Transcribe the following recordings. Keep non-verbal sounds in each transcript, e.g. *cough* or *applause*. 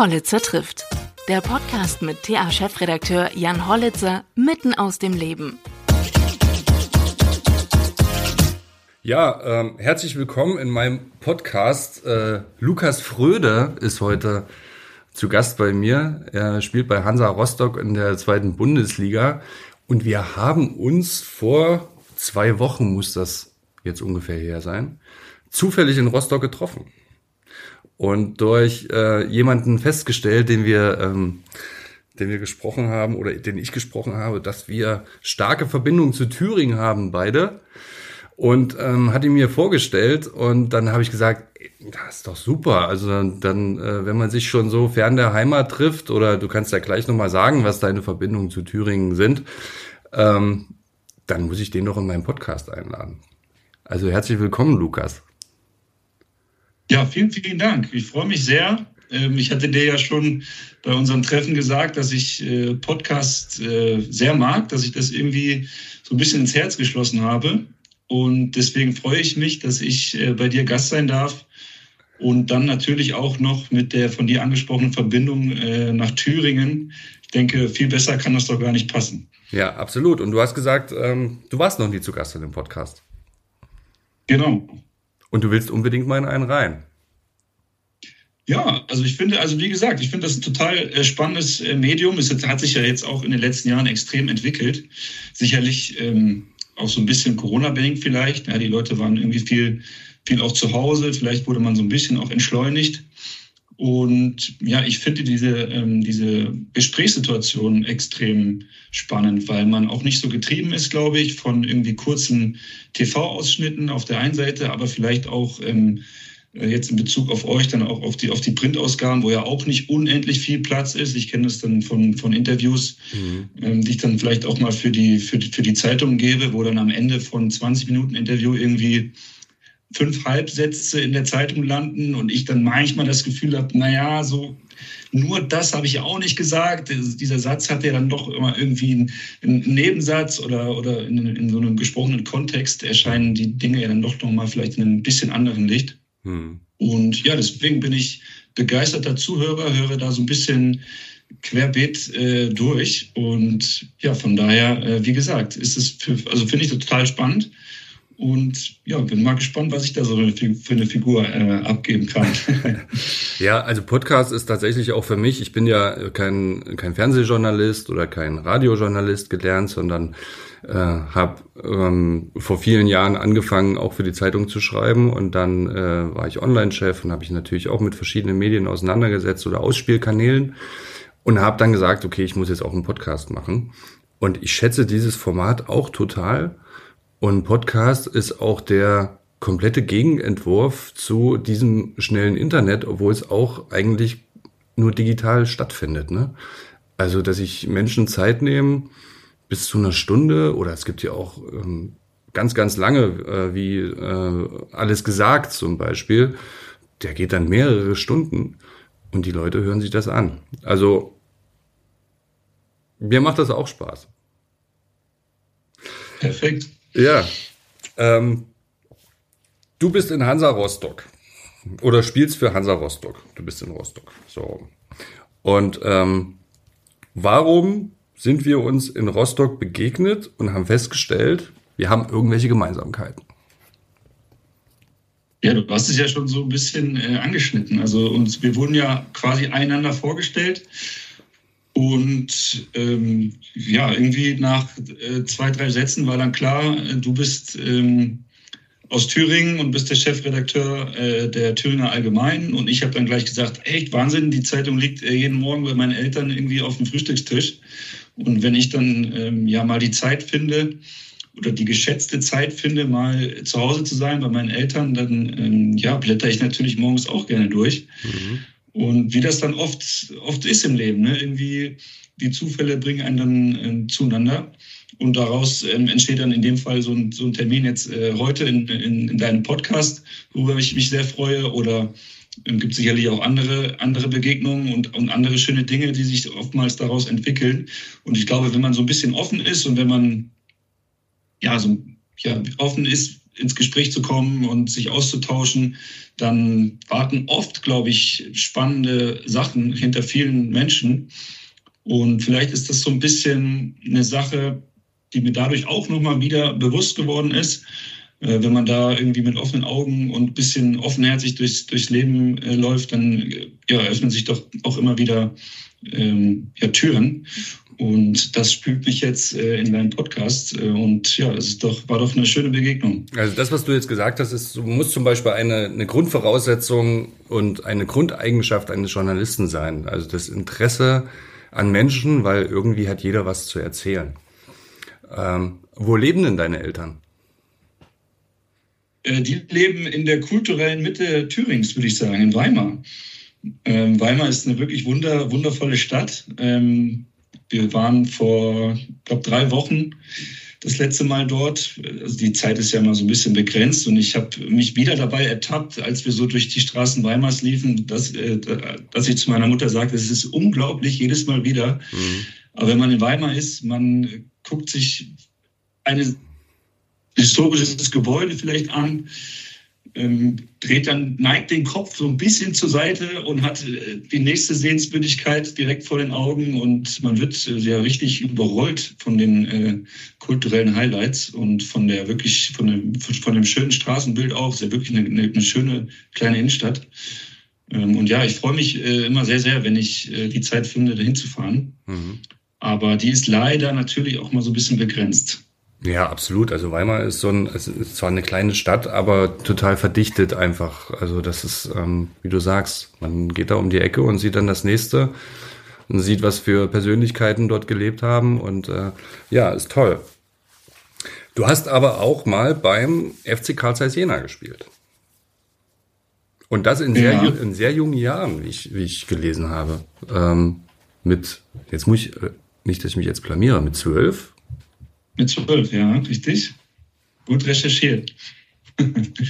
Hollitzer trifft. Der Podcast mit TA-Chefredakteur Jan Hollitzer mitten aus dem Leben. Ja, ähm, herzlich willkommen in meinem Podcast. Äh, Lukas Fröde ist heute zu Gast bei mir. Er spielt bei Hansa Rostock in der zweiten Bundesliga. Und wir haben uns vor zwei Wochen, muss das jetzt ungefähr her sein, zufällig in Rostock getroffen. Und durch äh, jemanden festgestellt, den wir, ähm, den wir gesprochen haben oder den ich gesprochen habe, dass wir starke Verbindungen zu Thüringen haben, beide und ähm, hat ihn mir vorgestellt und dann habe ich gesagt, das ist doch super. Also dann, äh, wenn man sich schon so fern der Heimat trifft oder du kannst ja gleich nochmal sagen, was deine Verbindungen zu Thüringen sind, ähm, dann muss ich den doch in meinen Podcast einladen. Also herzlich willkommen, Lukas. Ja, vielen, vielen Dank. Ich freue mich sehr. Ähm, ich hatte dir ja schon bei unserem Treffen gesagt, dass ich äh, Podcast äh, sehr mag, dass ich das irgendwie so ein bisschen ins Herz geschlossen habe. Und deswegen freue ich mich, dass ich äh, bei dir Gast sein darf und dann natürlich auch noch mit der von dir angesprochenen Verbindung nach Thüringen. Ich denke, viel besser kann das doch gar nicht passen. Ja, absolut. Und du hast gesagt, ähm, du warst noch nie zu Gast in dem Podcast. Genau. Und du willst unbedingt mal in einen rein. Ja, also ich finde, also wie gesagt, ich finde das ein total äh, spannendes äh, Medium. Es hat sich ja jetzt auch in den letzten Jahren extrem entwickelt. Sicherlich ähm, auch so ein bisschen Corona-bedingt vielleicht. Ja, die Leute waren irgendwie viel, viel auch zu Hause. Vielleicht wurde man so ein bisschen auch entschleunigt. Und ja, ich finde diese, ähm, diese Gesprächssituation extrem spannend, weil man auch nicht so getrieben ist, glaube ich, von irgendwie kurzen TV-Ausschnitten auf der einen Seite, aber vielleicht auch ähm, äh, jetzt in Bezug auf euch dann auch auf die, auf die Printausgaben, wo ja auch nicht unendlich viel Platz ist. Ich kenne das dann von, von Interviews, mhm. ähm, die ich dann vielleicht auch mal für die, für, die, für die Zeitung gebe, wo dann am Ende von 20 Minuten Interview irgendwie fünf Halbsätze in der Zeitung landen und ich dann manchmal das Gefühl habe, naja, so nur das habe ich auch nicht gesagt. Dieser Satz hat ja dann doch immer irgendwie einen, einen Nebensatz oder, oder in, in, so einem gesprochenen Kontext erscheinen die Dinge ja dann doch noch mal vielleicht in einem bisschen anderen Licht. Hm. Und ja, deswegen bin ich begeisterter Zuhörer, höre da so ein bisschen querbeet äh, durch. Und ja, von daher, äh, wie gesagt, ist es für, also finde ich total spannend. Und ja, bin mal gespannt, was ich da so für eine Figur äh, abgeben kann. *laughs* ja, also Podcast ist tatsächlich auch für mich, ich bin ja kein, kein Fernsehjournalist oder kein Radiojournalist gelernt, sondern äh, habe ähm, vor vielen Jahren angefangen, auch für die Zeitung zu schreiben und dann äh, war ich Online-Chef und habe ich natürlich auch mit verschiedenen Medien auseinandergesetzt oder Ausspielkanälen und habe dann gesagt, okay, ich muss jetzt auch einen Podcast machen. Und ich schätze dieses Format auch total. Und Podcast ist auch der komplette Gegenentwurf zu diesem schnellen Internet, obwohl es auch eigentlich nur digital stattfindet. Ne? Also, dass sich Menschen Zeit nehmen, bis zu einer Stunde oder es gibt ja auch ähm, ganz, ganz lange, äh, wie äh, alles gesagt zum Beispiel, der geht dann mehrere Stunden und die Leute hören sich das an. Also mir macht das auch Spaß. Perfekt. Ja. Ähm, du bist in Hansa Rostock oder spielst für Hansa Rostock. Du bist in Rostock. So. Und ähm, warum sind wir uns in Rostock begegnet und haben festgestellt, wir haben irgendwelche Gemeinsamkeiten. Ja, du hast es ja schon so ein bisschen äh, angeschnitten. Also uns, wir wurden ja quasi einander vorgestellt. Und ähm, ja, irgendwie nach äh, zwei, drei Sätzen war dann klar, äh, du bist ähm, aus Thüringen und bist der Chefredakteur äh, der Thüringer Allgemeinen. Und ich habe dann gleich gesagt, echt Wahnsinn, die Zeitung liegt äh, jeden Morgen bei meinen Eltern irgendwie auf dem Frühstückstisch. Und wenn ich dann ähm, ja mal die Zeit finde oder die geschätzte Zeit finde, mal zu Hause zu sein bei meinen Eltern, dann ähm, ja, blätter ich natürlich morgens auch gerne durch. Mhm. Und wie das dann oft, oft ist im Leben, ne? irgendwie die Zufälle bringen einen dann äh, zueinander. Und daraus ähm, entsteht dann in dem Fall so ein, so ein Termin jetzt äh, heute in, in, in deinem Podcast, worüber ich mich sehr freue. Oder es gibt sicherlich auch andere, andere Begegnungen und, und andere schöne Dinge, die sich oftmals daraus entwickeln. Und ich glaube, wenn man so ein bisschen offen ist und wenn man ja so ja, offen ist ins Gespräch zu kommen und sich auszutauschen, dann warten oft, glaube ich, spannende Sachen hinter vielen Menschen. Und vielleicht ist das so ein bisschen eine Sache, die mir dadurch auch nochmal wieder bewusst geworden ist. Äh, wenn man da irgendwie mit offenen Augen und ein bisschen offenherzig durchs, durchs Leben äh, läuft, dann ja, öffnen sich doch auch immer wieder ähm, ja, Türen. Und das spült mich jetzt äh, in deinen Podcast. Äh, und ja, das ist doch, war doch eine schöne Begegnung. Also das, was du jetzt gesagt hast, ist, muss zum Beispiel eine, eine Grundvoraussetzung und eine Grundeigenschaft eines Journalisten sein. Also das Interesse an Menschen, weil irgendwie hat jeder was zu erzählen. Ähm, wo leben denn deine Eltern? Äh, die leben in der kulturellen Mitte Thürings, würde ich sagen, in Weimar. Ähm, Weimar ist eine wirklich wunder, wundervolle Stadt. Ähm, wir waren vor, glaube drei Wochen das letzte Mal dort. Also die Zeit ist ja mal so ein bisschen begrenzt und ich habe mich wieder dabei ertappt, als wir so durch die Straßen Weimars liefen, dass, äh, dass ich zu meiner Mutter sagte, es ist unglaublich jedes Mal wieder. Mhm. Aber wenn man in Weimar ist, man guckt sich ein historisches Gebäude vielleicht an, ähm, dreht dann, neigt den Kopf so ein bisschen zur Seite und hat äh, die nächste Sehenswürdigkeit direkt vor den Augen und man wird äh, ja richtig überrollt von den äh, kulturellen Highlights und von der wirklich, von dem, von dem schönen Straßenbild auch. Ist ja wirklich eine, eine, eine schöne kleine Innenstadt. Ähm, und ja, ich freue mich äh, immer sehr, sehr, wenn ich äh, die Zeit finde, dahin zu fahren. Mhm. Aber die ist leider natürlich auch mal so ein bisschen begrenzt. Ja, absolut. Also Weimar ist so ein, es ist zwar eine kleine Stadt, aber total verdichtet einfach. Also das ist, ähm, wie du sagst, man geht da um die Ecke und sieht dann das nächste und sieht, was für Persönlichkeiten dort gelebt haben und äh, ja, ist toll. Du hast aber auch mal beim FC Karl Zeiss Jena gespielt. Und das in sehr, ja. in sehr jungen Jahren, wie ich, wie ich gelesen habe. Ähm, mit, jetzt muss ich, äh, nicht, dass ich mich jetzt blamiere, mit zwölf mit zwölf, ja, richtig. Gut recherchiert.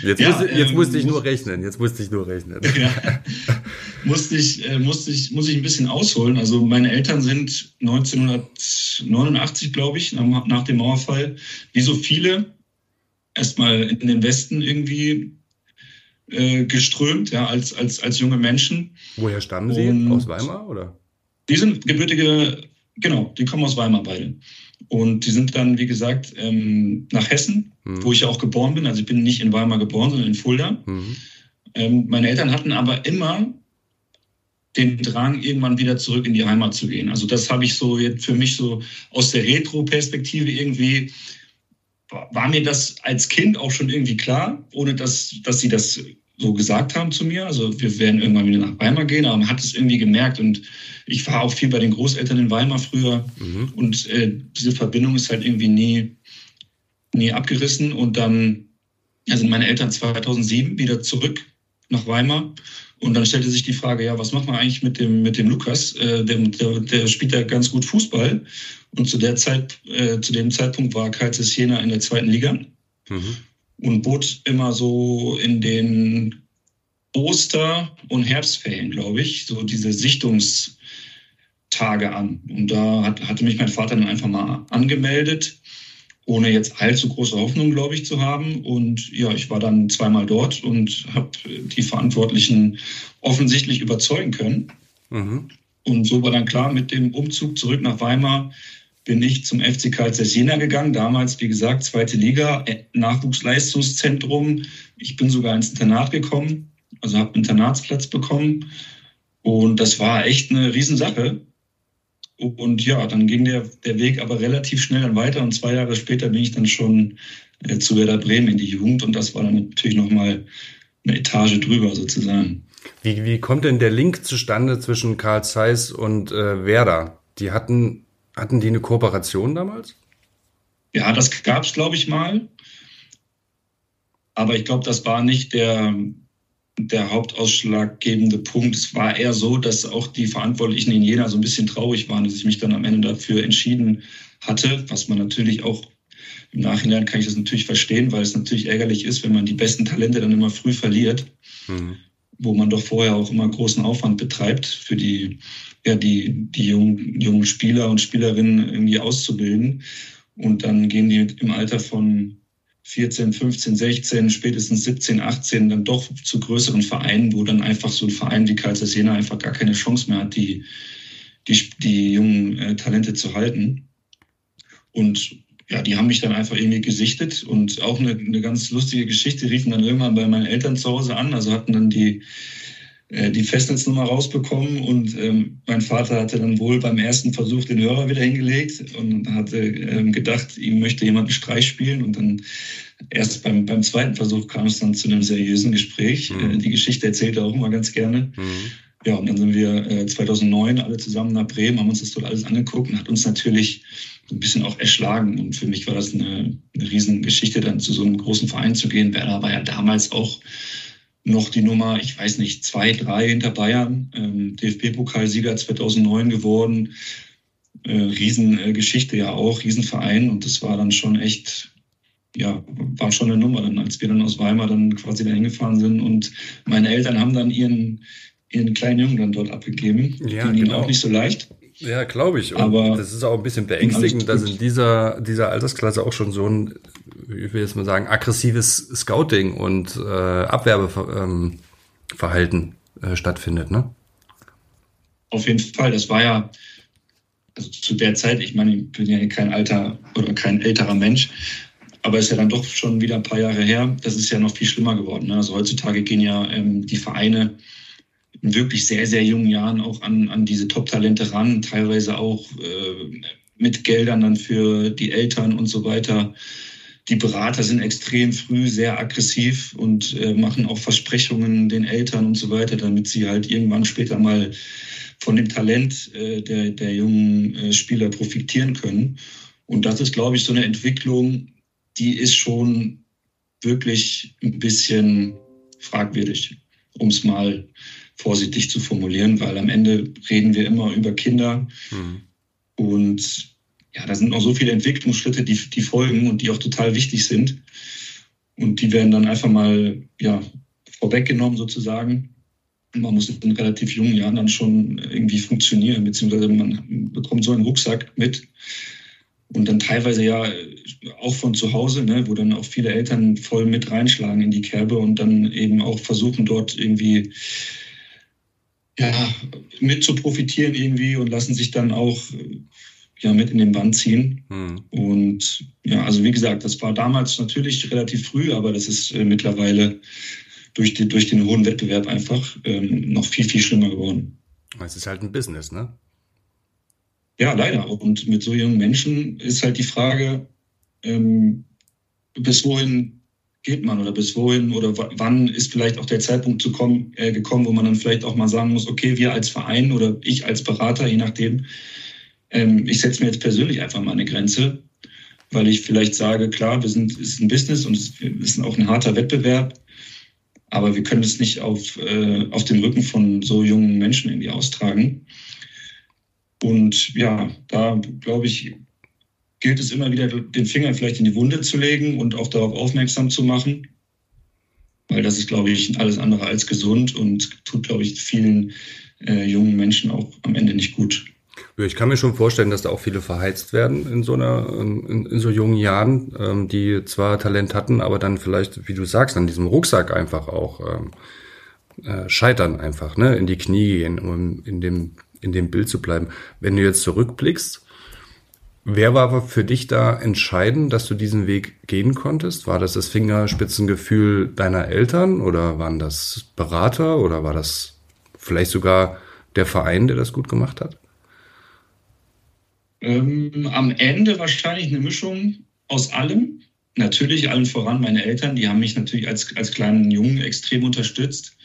Jetzt, ja, musste, jetzt ähm, musste ich nur rechnen. Jetzt musste ich nur rechnen. Ja, *laughs* musste ich, äh, musste ich, muss ich ein bisschen ausholen. Also meine Eltern sind 1989, glaube ich, nach, nach dem Mauerfall, wie so viele, erstmal in den Westen irgendwie äh, geströmt, ja, als, als, als junge Menschen. Woher stammen Sie? Und aus Weimar oder? Die sind gebürtige, genau, die kommen aus Weimar beide. Und die sind dann, wie gesagt, ähm, nach Hessen, mhm. wo ich ja auch geboren bin. Also ich bin nicht in Weimar geboren, sondern in Fulda. Mhm. Ähm, meine Eltern hatten aber immer den Drang, irgendwann wieder zurück in die Heimat zu gehen. Also das habe ich so jetzt für mich so aus der Retro-Perspektive irgendwie, war mir das als Kind auch schon irgendwie klar, ohne dass, dass sie das so gesagt haben zu mir. Also wir werden irgendwann wieder nach Weimar gehen, aber man hat es irgendwie gemerkt und ich war auch viel bei den Großeltern in Weimar früher mhm. und äh, diese Verbindung ist halt irgendwie nie, nie abgerissen und dann ja, sind meine Eltern 2007 wieder zurück nach Weimar und dann stellte sich die Frage, ja, was macht man eigentlich mit dem, mit dem Lukas? Äh, der, der, der spielt ja ganz gut Fußball und zu der Zeit, äh, zu dem Zeitpunkt war Kaltes Jena in der zweiten Liga. Mhm und bot immer so in den Oster- und Herbstferien, glaube ich, so diese Sichtungstage an. Und da hat, hatte mich mein Vater dann einfach mal angemeldet, ohne jetzt allzu große Hoffnung, glaube ich, zu haben. Und ja, ich war dann zweimal dort und habe die Verantwortlichen offensichtlich überzeugen können. Mhm. Und so war dann klar, mit dem Umzug zurück nach Weimar bin ich zum FC Karl Jena gegangen. Damals, wie gesagt, zweite Liga, äh, Nachwuchsleistungszentrum. Ich bin sogar ins Internat gekommen, also habe einen Internatsplatz bekommen. Und das war echt eine Riesensache. Und ja, dann ging der, der Weg aber relativ schnell dann weiter. Und zwei Jahre später bin ich dann schon äh, zu Werder Bremen in die Jugend. Und das war dann natürlich nochmal eine Etage drüber sozusagen. Wie, wie kommt denn der Link zustande zwischen Karl Zeiss und äh, Werder? Die hatten hatten die eine Kooperation damals? Ja, das gab es, glaube ich, mal. Aber ich glaube, das war nicht der, der hauptausschlaggebende Punkt. Es war eher so, dass auch die Verantwortlichen in Jena so ein bisschen traurig waren, dass ich mich dann am Ende dafür entschieden hatte, was man natürlich auch im Nachhinein kann ich das natürlich verstehen, weil es natürlich ärgerlich ist, wenn man die besten Talente dann immer früh verliert, mhm. Wo man doch vorher auch immer großen Aufwand betreibt für die ja, die, die jungen, jungen Spieler und Spielerinnen irgendwie auszubilden. Und dann gehen die im Alter von 14, 15, 16, spätestens 17, 18 dann doch zu größeren Vereinen, wo dann einfach so ein Verein wie Karl Jena einfach gar keine Chance mehr hat, die, die, die jungen äh, Talente zu halten. Und ja, die haben mich dann einfach irgendwie gesichtet und auch eine, eine ganz lustige Geschichte riefen dann irgendwann bei meinen Eltern zu Hause an, also hatten dann die, äh, die Festnetznummer rausbekommen und ähm, mein Vater hatte dann wohl beim ersten Versuch den Hörer wieder hingelegt und hatte ähm, gedacht, ihm möchte jemand einen Streich spielen und dann erst beim, beim zweiten Versuch kam es dann zu einem seriösen Gespräch. Mhm. Äh, die Geschichte erzählt er auch immer ganz gerne. Mhm. Ja, und dann sind wir äh, 2009 alle zusammen nach Bremen, haben uns das dort alles angeguckt und hat uns natürlich ein bisschen auch erschlagen. Und für mich war das eine, eine Riesengeschichte, dann zu so einem großen Verein zu gehen. Werder war ja damals auch noch die Nummer, ich weiß nicht, zwei, drei hinter Bayern, ähm, DFB-Pokalsieger 2009 geworden. Äh, Riesengeschichte ja auch, Riesenverein. Und das war dann schon echt, ja, war schon eine Nummer dann, als wir dann aus Weimar dann quasi da hingefahren sind. Und meine Eltern haben dann ihren, ihren kleinen Jungen dann dort abgegeben. Ja, Ging genau. auch nicht so leicht. Ja, glaube ich. Und Aber das ist auch ein bisschen beängstigend, dass in dieser, dieser Altersklasse auch schon so ein, ich will jetzt mal sagen, aggressives Scouting und äh, Abwerbeverhalten äh, stattfindet, ne? Auf jeden Fall. Das war ja also zu der Zeit, ich meine, ich bin ja kein alter oder kein älterer Mensch, aber ist ja dann doch schon wieder ein paar Jahre her. Das ist ja noch viel schlimmer geworden. Ne? Also heutzutage gehen ja ähm, die Vereine in wirklich sehr, sehr jungen Jahren auch an, an diese Top-Talente ran, teilweise auch äh, mit Geldern dann für die Eltern und so weiter. Die Berater sind extrem früh sehr aggressiv und äh, machen auch Versprechungen den Eltern und so weiter, damit sie halt irgendwann später mal von dem Talent äh, der, der jungen äh, Spieler profitieren können. Und das ist, glaube ich, so eine Entwicklung, die ist schon wirklich ein bisschen fragwürdig, um es mal vorsichtig zu formulieren, weil am Ende reden wir immer über Kinder. Mhm. Und ja, da sind noch so viele Entwicklungsschritte, die, die folgen und die auch total wichtig sind. Und die werden dann einfach mal ja, vorweggenommen sozusagen. Und man muss in relativ jungen Jahren dann schon irgendwie funktionieren, beziehungsweise man bekommt so einen Rucksack mit. Und dann teilweise ja auch von zu Hause, ne, wo dann auch viele Eltern voll mit reinschlagen in die Kerbe und dann eben auch versuchen, dort irgendwie ja, mit zu profitieren irgendwie und lassen sich dann auch ja, mit in den Bann ziehen. Mhm. Und ja, also wie gesagt, das war damals natürlich relativ früh, aber das ist äh, mittlerweile durch, die, durch den hohen Wettbewerb einfach ähm, noch viel, viel schlimmer geworden. Es ist halt ein Business, ne? Ja, leider. Und mit so jungen Menschen ist halt die Frage, ähm, bis wohin geht man oder bis wohin oder wann ist vielleicht auch der Zeitpunkt zu kommen, äh, gekommen, wo man dann vielleicht auch mal sagen muss, okay, wir als Verein oder ich als Berater, je nachdem, ähm, ich setze mir jetzt persönlich einfach mal eine Grenze, weil ich vielleicht sage, klar, wir sind, ist ein Business und es ist auch ein harter Wettbewerb, aber wir können es nicht auf, äh, auf dem Rücken von so jungen Menschen irgendwie austragen. Und ja, da glaube ich, gilt es immer wieder, den Finger vielleicht in die Wunde zu legen und auch darauf aufmerksam zu machen. Weil das ist, glaube ich, alles andere als gesund und tut, glaube ich, vielen äh, jungen Menschen auch am Ende nicht gut. Ich kann mir schon vorstellen, dass da auch viele verheizt werden in so einer, in, in so jungen Jahren, ähm, die zwar Talent hatten, aber dann vielleicht, wie du sagst, an diesem Rucksack einfach auch ähm, äh, scheitern einfach, ne, in die Knie gehen, um in dem, in dem Bild zu bleiben. Wenn du jetzt zurückblickst, Wer war für dich da entscheidend, dass du diesen Weg gehen konntest? War das das Fingerspitzengefühl deiner Eltern oder waren das Berater oder war das vielleicht sogar der Verein, der das gut gemacht hat? Ähm, am Ende wahrscheinlich eine Mischung aus allem. Natürlich allen voran meine Eltern, die haben mich natürlich als, als kleinen Jungen extrem unterstützt.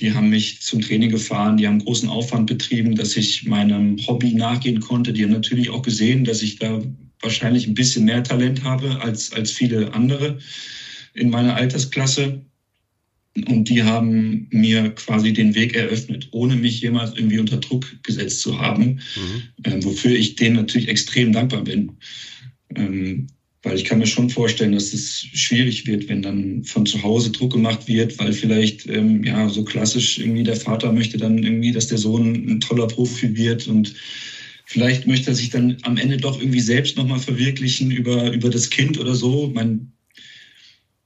Die haben mich zum Training gefahren, die haben großen Aufwand betrieben, dass ich meinem Hobby nachgehen konnte. Die haben natürlich auch gesehen, dass ich da wahrscheinlich ein bisschen mehr Talent habe als, als viele andere in meiner Altersklasse. Und die haben mir quasi den Weg eröffnet, ohne mich jemals irgendwie unter Druck gesetzt zu haben, mhm. äh, wofür ich denen natürlich extrem dankbar bin. Ähm, weil ich kann mir schon vorstellen, dass es schwierig wird, wenn dann von zu Hause Druck gemacht wird, weil vielleicht, ähm, ja, so klassisch irgendwie der Vater möchte dann irgendwie, dass der Sohn ein toller Profi wird und vielleicht möchte er sich dann am Ende doch irgendwie selbst nochmal verwirklichen über, über das Kind oder so. Mein,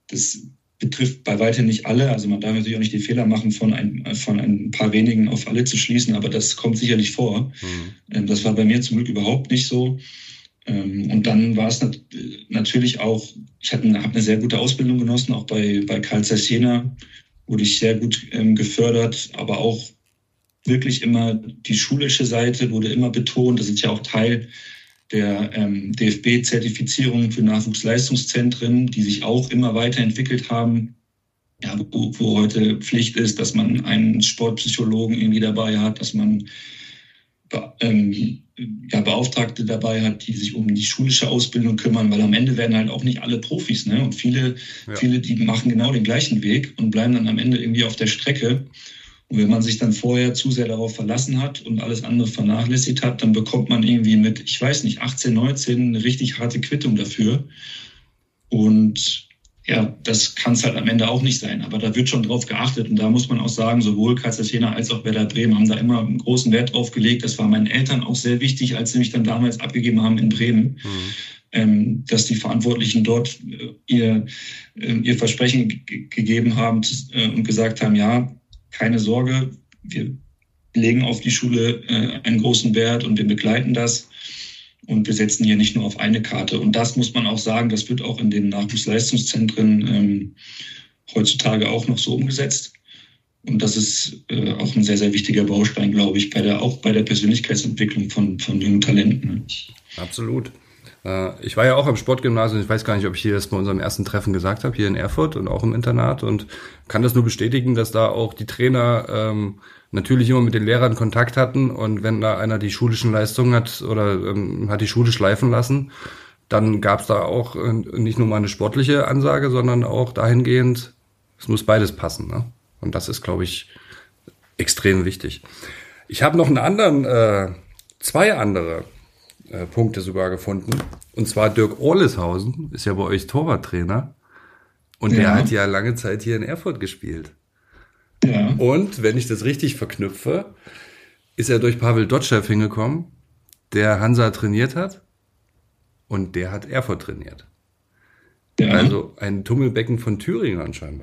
das betrifft bei weitem nicht alle. Also man darf natürlich auch nicht den Fehler machen, von ein, von ein paar wenigen auf alle zu schließen, aber das kommt sicherlich vor. Mhm. Ähm, das war bei mir zum Glück überhaupt nicht so. Ähm, und dann war es nat natürlich auch, ich habe eine, sehr gute Ausbildung genossen, auch bei, bei Karl Zeiss wurde ich sehr gut ähm, gefördert, aber auch wirklich immer die schulische Seite wurde immer betont. Das ist ja auch Teil der ähm, DFB-Zertifizierung für Nachwuchsleistungszentren, die sich auch immer weiterentwickelt haben. Ja, wo, wo heute Pflicht ist, dass man einen Sportpsychologen irgendwie dabei hat, dass man ähm, ja, Beauftragte dabei hat, die sich um die schulische Ausbildung kümmern, weil am Ende werden halt auch nicht alle Profis, ne? Und viele, ja. viele, die machen genau den gleichen Weg und bleiben dann am Ende irgendwie auf der Strecke. Und wenn man sich dann vorher zu sehr darauf verlassen hat und alles andere vernachlässigt hat, dann bekommt man irgendwie mit, ich weiß nicht, 18, 19 eine richtig harte Quittung dafür. Und ja, das kann es halt am Ende auch nicht sein. Aber da wird schon drauf geachtet. Und da muss man auch sagen, sowohl Kaiserslautern als auch Werder Bremen haben da immer einen großen Wert drauf gelegt. Das war meinen Eltern auch sehr wichtig, als sie mich dann damals abgegeben haben in Bremen. Mhm. Ähm, dass die Verantwortlichen dort äh, ihr, äh, ihr Versprechen gegeben haben äh, und gesagt haben, ja, keine Sorge, wir legen auf die Schule äh, einen großen Wert und wir begleiten das. Und wir setzen hier nicht nur auf eine Karte. Und das muss man auch sagen, das wird auch in den Nachwuchsleistungszentren ähm, heutzutage auch noch so umgesetzt. Und das ist äh, auch ein sehr, sehr wichtiger Baustein, glaube ich, bei der, auch bei der Persönlichkeitsentwicklung von, von jungen Talenten. Absolut. Äh, ich war ja auch am Sportgymnasium, ich weiß gar nicht, ob ich hier das bei unserem ersten Treffen gesagt habe, hier in Erfurt und auch im Internat und kann das nur bestätigen, dass da auch die Trainer ähm, natürlich immer mit den Lehrern Kontakt hatten und wenn da einer die schulischen Leistungen hat oder ähm, hat die Schule schleifen lassen, dann gab es da auch äh, nicht nur mal eine sportliche Ansage, sondern auch dahingehend, es muss beides passen. Ne? Und das ist, glaube ich, extrem wichtig. Ich habe noch einen anderen, äh, zwei andere äh, Punkte sogar gefunden. Und zwar Dirk Orleshausen ist ja bei euch Torwarttrainer. Und ja. der hat ja lange Zeit hier in Erfurt gespielt. Ja. Und wenn ich das richtig verknüpfe, ist er durch Pavel Dotschew hingekommen, der Hansa trainiert hat. Und der hat Erfurt trainiert. Ja. Also ein Tummelbecken von Thüringen anscheinend.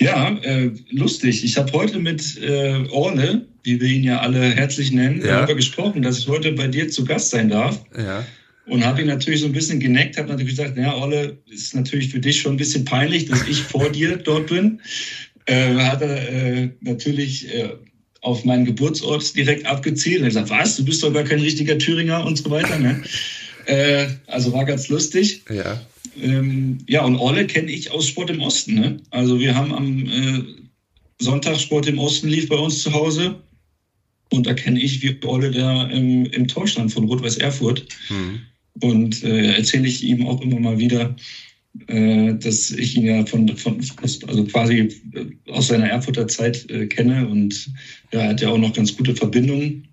Ja, äh, lustig. Ich habe heute mit äh, Orle, wie wir ihn ja alle herzlich nennen, ja. darüber gesprochen, dass ich heute bei dir zu Gast sein darf. Ja. Und habe ihn natürlich so ein bisschen geneckt, habe natürlich gesagt, ja, Orle, ist natürlich für dich schon ein bisschen peinlich, dass ich vor *laughs* dir dort bin. Äh, hat er äh, natürlich äh, auf meinen Geburtsort direkt abgezielt und gesagt, was, du bist doch gar kein richtiger Thüringer und so weiter. Ne? äh, also war ganz lustig. Ja. Ähm, ja, und Orle kenne ich aus Sport im Osten. Ne? Also wir haben am äh, Sonntag Sport im Osten lief bei uns zu Hause. Und da kenne ich wie Orle da im, im Tor stand von Rot-Weiß Erfurt. Mhm. Und äh, erzähle ich ihm auch immer mal wieder, äh, dass ich ihn ja von, von also quasi äh, aus seiner Erfurter Zeit äh, kenne. Und ja, er hat ja auch noch ganz gute Verbindungen.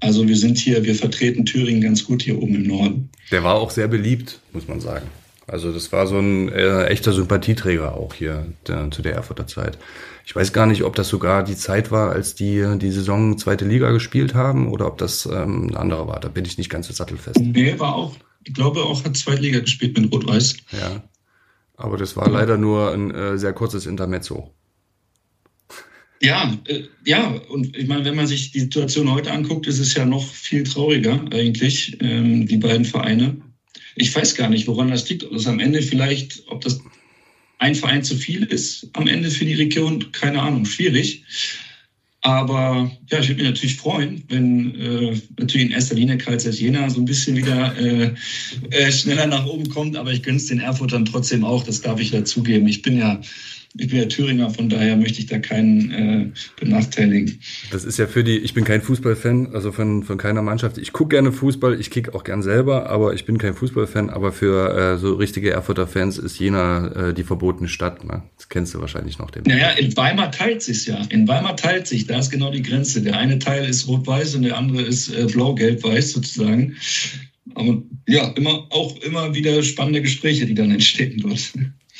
Also wir sind hier, wir vertreten Thüringen ganz gut hier oben im Norden. Der war auch sehr beliebt, muss man sagen. Also das war so ein äh, echter Sympathieträger auch hier der, zu der Erfurter Zeit. Ich weiß gar nicht, ob das sogar die Zeit war, als die die Saison zweite Liga gespielt haben oder ob das ähm, eine andere war. Da bin ich nicht ganz so sattelfest. Nee, war auch, ich glaube auch hat zweite Liga gespielt mit Rot-Weiß. Ja, aber das war leider nur ein äh, sehr kurzes Intermezzo. Ja, äh, ja, und ich meine, wenn man sich die Situation heute anguckt, ist es ja noch viel trauriger eigentlich, ähm, die beiden Vereine. Ich weiß gar nicht, woran das liegt. Ob das am Ende vielleicht, ob das ein Verein zu viel ist am Ende für die Region, keine Ahnung, schwierig. Aber ja, ich würde mich natürlich freuen, wenn äh, natürlich in erster Linie Karlsruhe Jena so ein bisschen wieder äh, äh, schneller nach oben kommt. Aber ich gönne es den Erfurtern trotzdem auch, das darf ich dazugeben. Ich bin ja ich bin ja Thüringer, von daher möchte ich da keinen äh, benachteiligen. Das ist ja für die, ich bin kein Fußballfan, also von, von keiner Mannschaft. Ich gucke gerne Fußball, ich kicke auch gern selber, aber ich bin kein Fußballfan. Aber für äh, so richtige Erfurter Fans ist Jena äh, die verbotene Stadt. Ne? Das kennst du wahrscheinlich noch. Den naja, in Weimar teilt sich ja. In Weimar teilt sich, da ist genau die Grenze. Der eine Teil ist rot-weiß und der andere ist äh, blau-gelb-weiß sozusagen. Aber ja, immer auch immer wieder spannende Gespräche, die dann entstehen dort.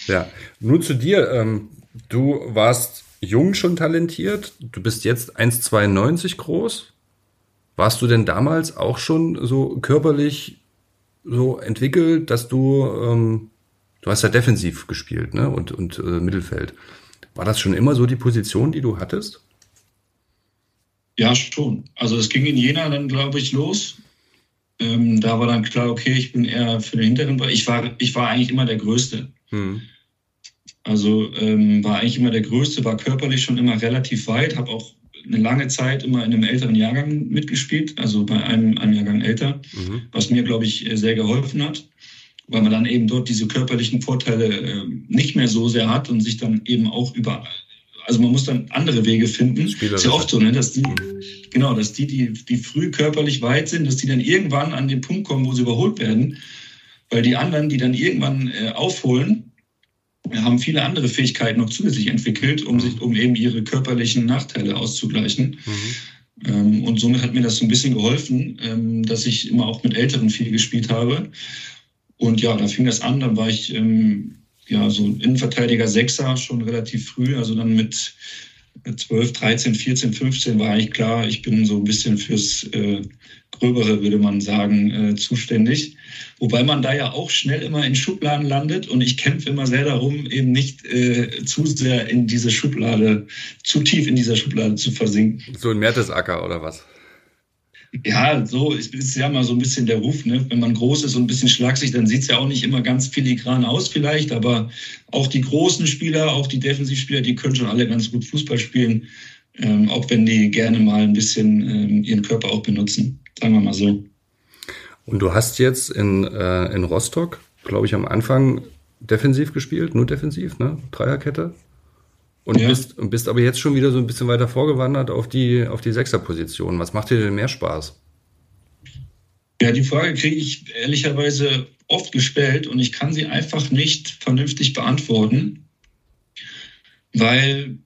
Ja, nun zu dir. Ähm, du warst jung schon talentiert. Du bist jetzt 1,92 groß. Warst du denn damals auch schon so körperlich so entwickelt, dass du ähm, Du hast ja defensiv gespielt, ne? Und, und äh, Mittelfeld. War das schon immer so die Position, die du hattest? Ja, schon. Also es ging in Jena dann, glaube ich, los. Ähm, da war dann klar, okay, ich bin eher für den hinteren Bereich. Ich war, ich war eigentlich immer der Größte. Hm. Also ähm, war eigentlich immer der Größte, war körperlich schon immer relativ weit, habe auch eine lange Zeit immer in einem älteren Jahrgang mitgespielt, also bei einem, einem Jahrgang älter, mhm. was mir, glaube ich, sehr geholfen hat, weil man dann eben dort diese körperlichen Vorteile äh, nicht mehr so sehr hat und sich dann eben auch über, also man muss dann andere Wege finden. Spieler ist ja oft so, ne, dass die, genau, dass die, die, die früh körperlich weit sind, dass die dann irgendwann an den Punkt kommen, wo sie überholt werden, weil die anderen, die dann irgendwann äh, aufholen, haben viele andere Fähigkeiten noch zusätzlich entwickelt, um, sich, um eben ihre körperlichen Nachteile auszugleichen. Mhm. Ähm, und somit hat mir das so ein bisschen geholfen, ähm, dass ich immer auch mit Älteren viel gespielt habe. Und ja, da fing das an, dann war ich ähm, ja so Innenverteidiger Sechser schon relativ früh, also dann mit 12, 13, 14, 15 war eigentlich klar, ich bin so ein bisschen fürs äh, Gröbere, würde man sagen, äh, zuständig. Wobei man da ja auch schnell immer in Schubladen landet und ich kämpfe immer sehr darum, eben nicht äh, zu sehr in diese Schublade, zu tief in dieser Schublade zu versinken. So ein Mertesacker oder was? Ja, so ist ja mal so ein bisschen der Ruf. Ne? Wenn man groß ist und ein bisschen schlagsig, dann sieht es ja auch nicht immer ganz filigran aus vielleicht, aber auch die großen Spieler, auch die Defensivspieler, die können schon alle ganz gut Fußball spielen, ähm, auch wenn die gerne mal ein bisschen ähm, ihren Körper auch benutzen. Sagen wir mal so. Und du hast jetzt in, äh, in Rostock, glaube ich, am Anfang defensiv gespielt, nur defensiv, ne? Dreierkette. Und ja. bist, bist aber jetzt schon wieder so ein bisschen weiter vorgewandert auf die, auf die Sechserposition. Was macht dir denn mehr Spaß? Ja, die Frage kriege ich ehrlicherweise oft gestellt und ich kann sie einfach nicht vernünftig beantworten, weil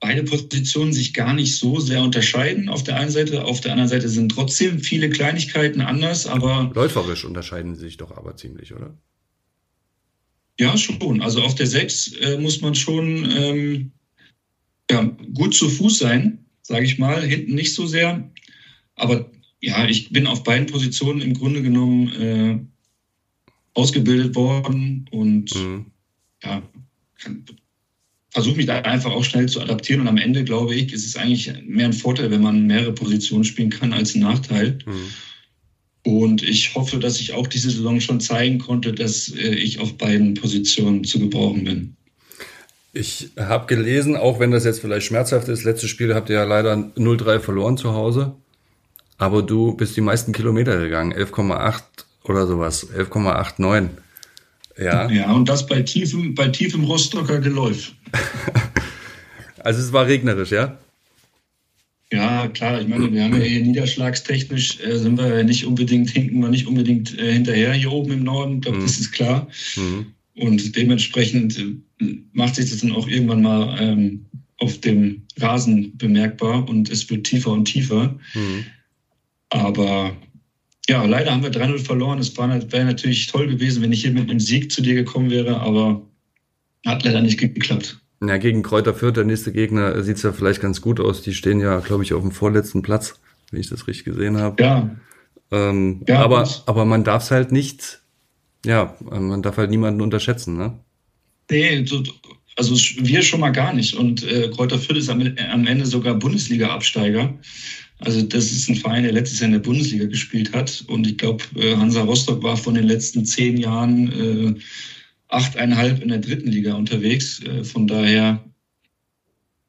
beide Positionen sich gar nicht so sehr unterscheiden auf der einen Seite. Auf der anderen Seite sind trotzdem viele Kleinigkeiten anders, aber. Läuferisch unterscheiden sie sich doch aber ziemlich, oder? Ja, schon. Also auf der 6 äh, muss man schon ähm, ja, gut zu Fuß sein, sage ich mal. Hinten nicht so sehr. Aber ja, ich bin auf beiden Positionen im Grunde genommen äh, ausgebildet worden und mhm. ja, versuche mich da einfach auch schnell zu adaptieren. Und am Ende, glaube ich, ist es eigentlich mehr ein Vorteil, wenn man mehrere Positionen spielen kann, als ein Nachteil. Mhm. Und ich hoffe, dass ich auch diese Saison schon zeigen konnte, dass äh, ich auf beiden Positionen zu gebrauchen bin. Ich habe gelesen, auch wenn das jetzt vielleicht schmerzhaft ist, letztes Spiel habt ihr ja leider 0-3 verloren zu Hause. Aber du bist die meisten Kilometer gegangen, 11,8 oder sowas, 11,89. Ja. ja, und das bei tiefem, bei tiefem Rostocker Geläuf. *laughs* also es war regnerisch, ja? Ja, klar. Ich meine, wir haben ja hier niederschlagstechnisch äh, sind wir ja nicht unbedingt, hinken wir nicht unbedingt äh, hinterher hier oben im Norden. Ich glaube, mhm. das ist klar. Mhm. Und dementsprechend äh, macht sich das dann auch irgendwann mal ähm, auf dem Rasen bemerkbar und es wird tiefer und tiefer. Mhm. Aber ja, leider haben wir 3-0 verloren. Es wäre natürlich toll gewesen, wenn ich hier mit einem Sieg zu dir gekommen wäre, aber hat leider nicht geklappt. Ja, gegen Kräuter Fürth, der nächste Gegner, sieht es ja vielleicht ganz gut aus. Die stehen ja, glaube ich, auf dem vorletzten Platz, wenn ich das richtig gesehen habe. Ja. Ähm, ja aber, aber man darf es halt nicht, ja, man darf halt niemanden unterschätzen, ne? Nee, also wir schon mal gar nicht. Und äh, Kräuter Fürth ist am, am Ende sogar Bundesliga-Absteiger. Also das ist ein Verein, der letztes Jahr in der Bundesliga gespielt hat. Und ich glaube, äh, Hansa Rostock war von den letzten zehn Jahren äh, achteinhalb in der dritten Liga unterwegs. Äh, von daher,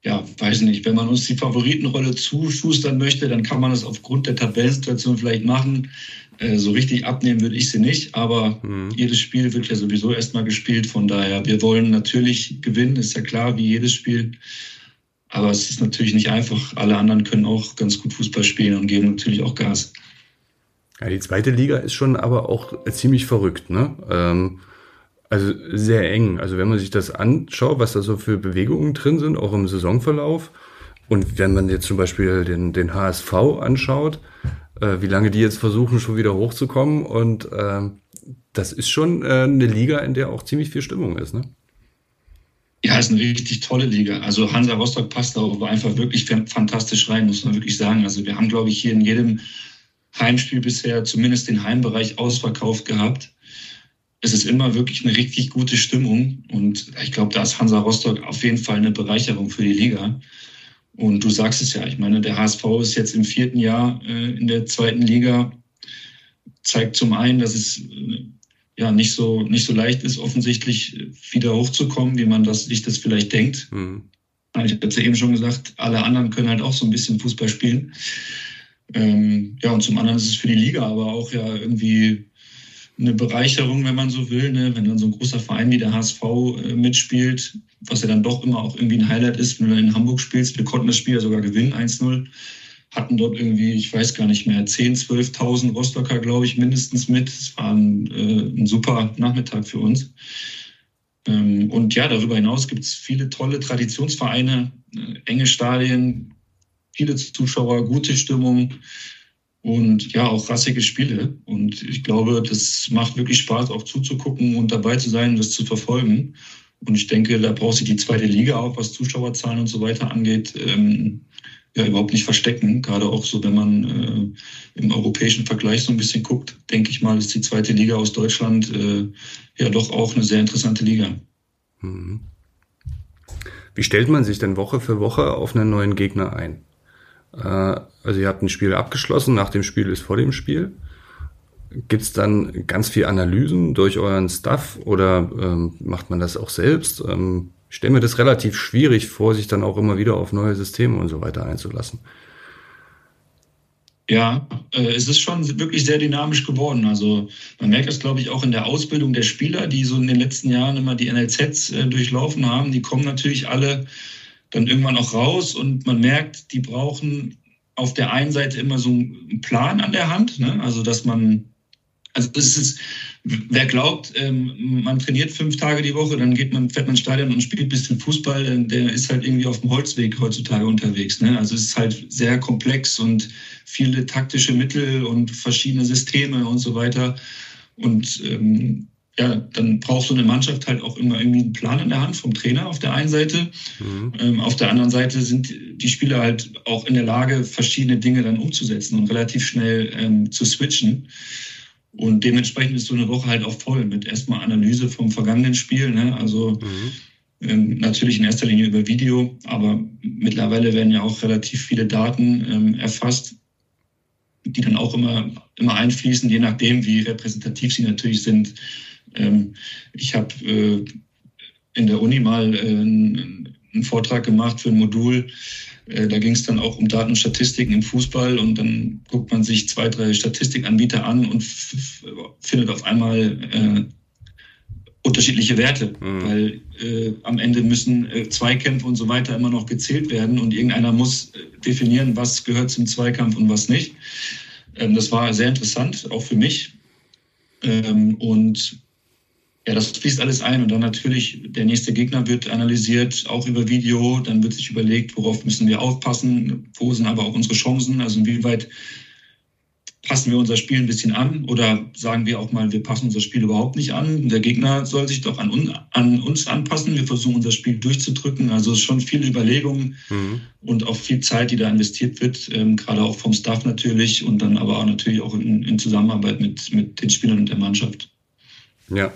ja, weiß nicht, wenn man uns die Favoritenrolle zuschustern möchte, dann kann man das aufgrund der Tabellensituation vielleicht machen. Äh, so richtig abnehmen würde ich sie nicht, aber mhm. jedes Spiel wird ja sowieso erstmal gespielt. Von daher, wir wollen natürlich gewinnen, ist ja klar, wie jedes Spiel. Aber es ist natürlich nicht einfach. Alle anderen können auch ganz gut Fußball spielen und geben natürlich auch Gas. Ja, die zweite Liga ist schon aber auch ziemlich verrückt, ne? Ähm also sehr eng. Also wenn man sich das anschaut, was da so für Bewegungen drin sind, auch im Saisonverlauf. Und wenn man jetzt zum Beispiel den, den HSV anschaut, äh, wie lange die jetzt versuchen, schon wieder hochzukommen. Und äh, das ist schon äh, eine Liga, in der auch ziemlich viel Stimmung ist. Ne? Ja, ist eine richtig tolle Liga. Also Hansa Rostock passt da einfach wirklich fantastisch rein, muss man wirklich sagen. Also wir haben, glaube ich, hier in jedem Heimspiel bisher zumindest den Heimbereich ausverkauft gehabt. es ist immer wirklich eine richtig gute Stimmung. Und ich glaube, da ist Hansa Rostock auf jeden Fall eine Bereicherung für die Liga. Und du sagst es ja, ich meine, der HSV ist jetzt im vierten Jahr äh, in der zweiten Liga, zeigt zum einen, dass es äh, ja nicht so, nicht so leicht ist, offensichtlich wieder hochzukommen, wie man das, sich das vielleicht denkt. Mhm. Ich hatte eben schon gesagt, alle anderen können halt auch so ein bisschen Fußball spielen. Ähm, ja, und zum anderen ist es für die Liga aber auch ja irgendwie eine Bereicherung, wenn man so will, ne? wenn dann so ein großer Verein wie der HSV äh, mitspielt, was ja dann doch immer auch irgendwie ein Highlight ist, wenn du in Hamburg spielst. Wir konnten das Spiel ja sogar gewinnen, 1-0. Hatten dort irgendwie, ich weiß gar nicht mehr, 10.000, 12.000 Rostocker, glaube ich, mindestens mit. Es war ein, äh, ein super Nachmittag für uns. Ähm, und ja, darüber hinaus gibt es viele tolle Traditionsvereine, äh, enge Stadien, viele Zuschauer, gute Stimmung und ja, auch rassige Spiele. Und ich glaube, das macht wirklich Spaß, auch zuzugucken und dabei zu sein, das zu verfolgen. Und ich denke, da braucht sich die zweite Liga auch, was Zuschauerzahlen und so weiter angeht, ähm, ja überhaupt nicht verstecken. Gerade auch so, wenn man äh, im europäischen Vergleich so ein bisschen guckt, denke ich mal, ist die zweite Liga aus Deutschland äh, ja doch auch eine sehr interessante Liga. Mhm. Wie stellt man sich denn Woche für Woche auf einen neuen Gegner ein? Äh, also ihr habt ein Spiel abgeschlossen, nach dem Spiel ist vor dem Spiel. Gibt es dann ganz viel Analysen durch euren Staff oder ähm, macht man das auch selbst? Ähm, ich stelle mir das relativ schwierig vor, sich dann auch immer wieder auf neue Systeme und so weiter einzulassen. Ja, äh, es ist schon wirklich sehr dynamisch geworden. Also man merkt das, glaube ich, auch in der Ausbildung der Spieler, die so in den letzten Jahren immer die NLZs äh, durchlaufen haben. Die kommen natürlich alle dann irgendwann auch raus und man merkt, die brauchen auf der einen Seite immer so einen Plan an der Hand, ne? also dass man, also es ist, wer glaubt, ähm, man trainiert fünf Tage die Woche, dann geht man, fährt man ins Stadion und spielt ein bisschen Fußball, der ist halt irgendwie auf dem Holzweg heutzutage unterwegs. Ne? Also es ist halt sehr komplex und viele taktische Mittel und verschiedene Systeme und so weiter. Und ähm, ja, dann braucht so eine Mannschaft halt auch immer irgendwie einen Plan in der Hand vom Trainer auf der einen Seite. Mhm. Ähm, auf der anderen Seite sind die Spieler halt auch in der Lage, verschiedene Dinge dann umzusetzen und relativ schnell ähm, zu switchen. Und dementsprechend ist so eine Woche halt auch voll mit erstmal Analyse vom vergangenen Spiel. Ne? Also mhm. ähm, natürlich in erster Linie über Video, aber mittlerweile werden ja auch relativ viele Daten ähm, erfasst, die dann auch immer, immer einfließen, je nachdem, wie repräsentativ sie natürlich sind ähm, ich habe äh, in der Uni mal äh, einen, Vortrag gemacht für ein Modul. Äh, da ging es dann auch um Daten und Statistiken im Fußball und dann guckt man sich zwei, drei Statistikanbieter an und findet auf einmal äh, unterschiedliche Werte, mhm. weil äh, am Ende müssen äh, Zweikämpfe und so weiter immer noch gezählt werden und irgendeiner muss äh, definieren, was gehört zum Zweikampf und was nicht. Ähm, das war sehr interessant, auch für mich. Ähm, und ja, das fließt alles ein und dann natürlich der nächste Gegner wird analysiert, auch über Video. Dann wird sich überlegt, worauf müssen wir aufpassen, wo sind aber auch unsere Chancen, also inwieweit passen wir unser Spiel ein bisschen an oder sagen wir auch mal, wir passen unser Spiel überhaupt nicht an. Der Gegner soll sich doch an, un, an uns anpassen. Wir versuchen unser Spiel durchzudrücken. Also es ist schon viele Überlegungen mhm. und auch viel Zeit, die da investiert wird, ähm, gerade auch vom Staff natürlich und dann aber auch natürlich auch in, in Zusammenarbeit mit, mit den Spielern und der Mannschaft. Ja,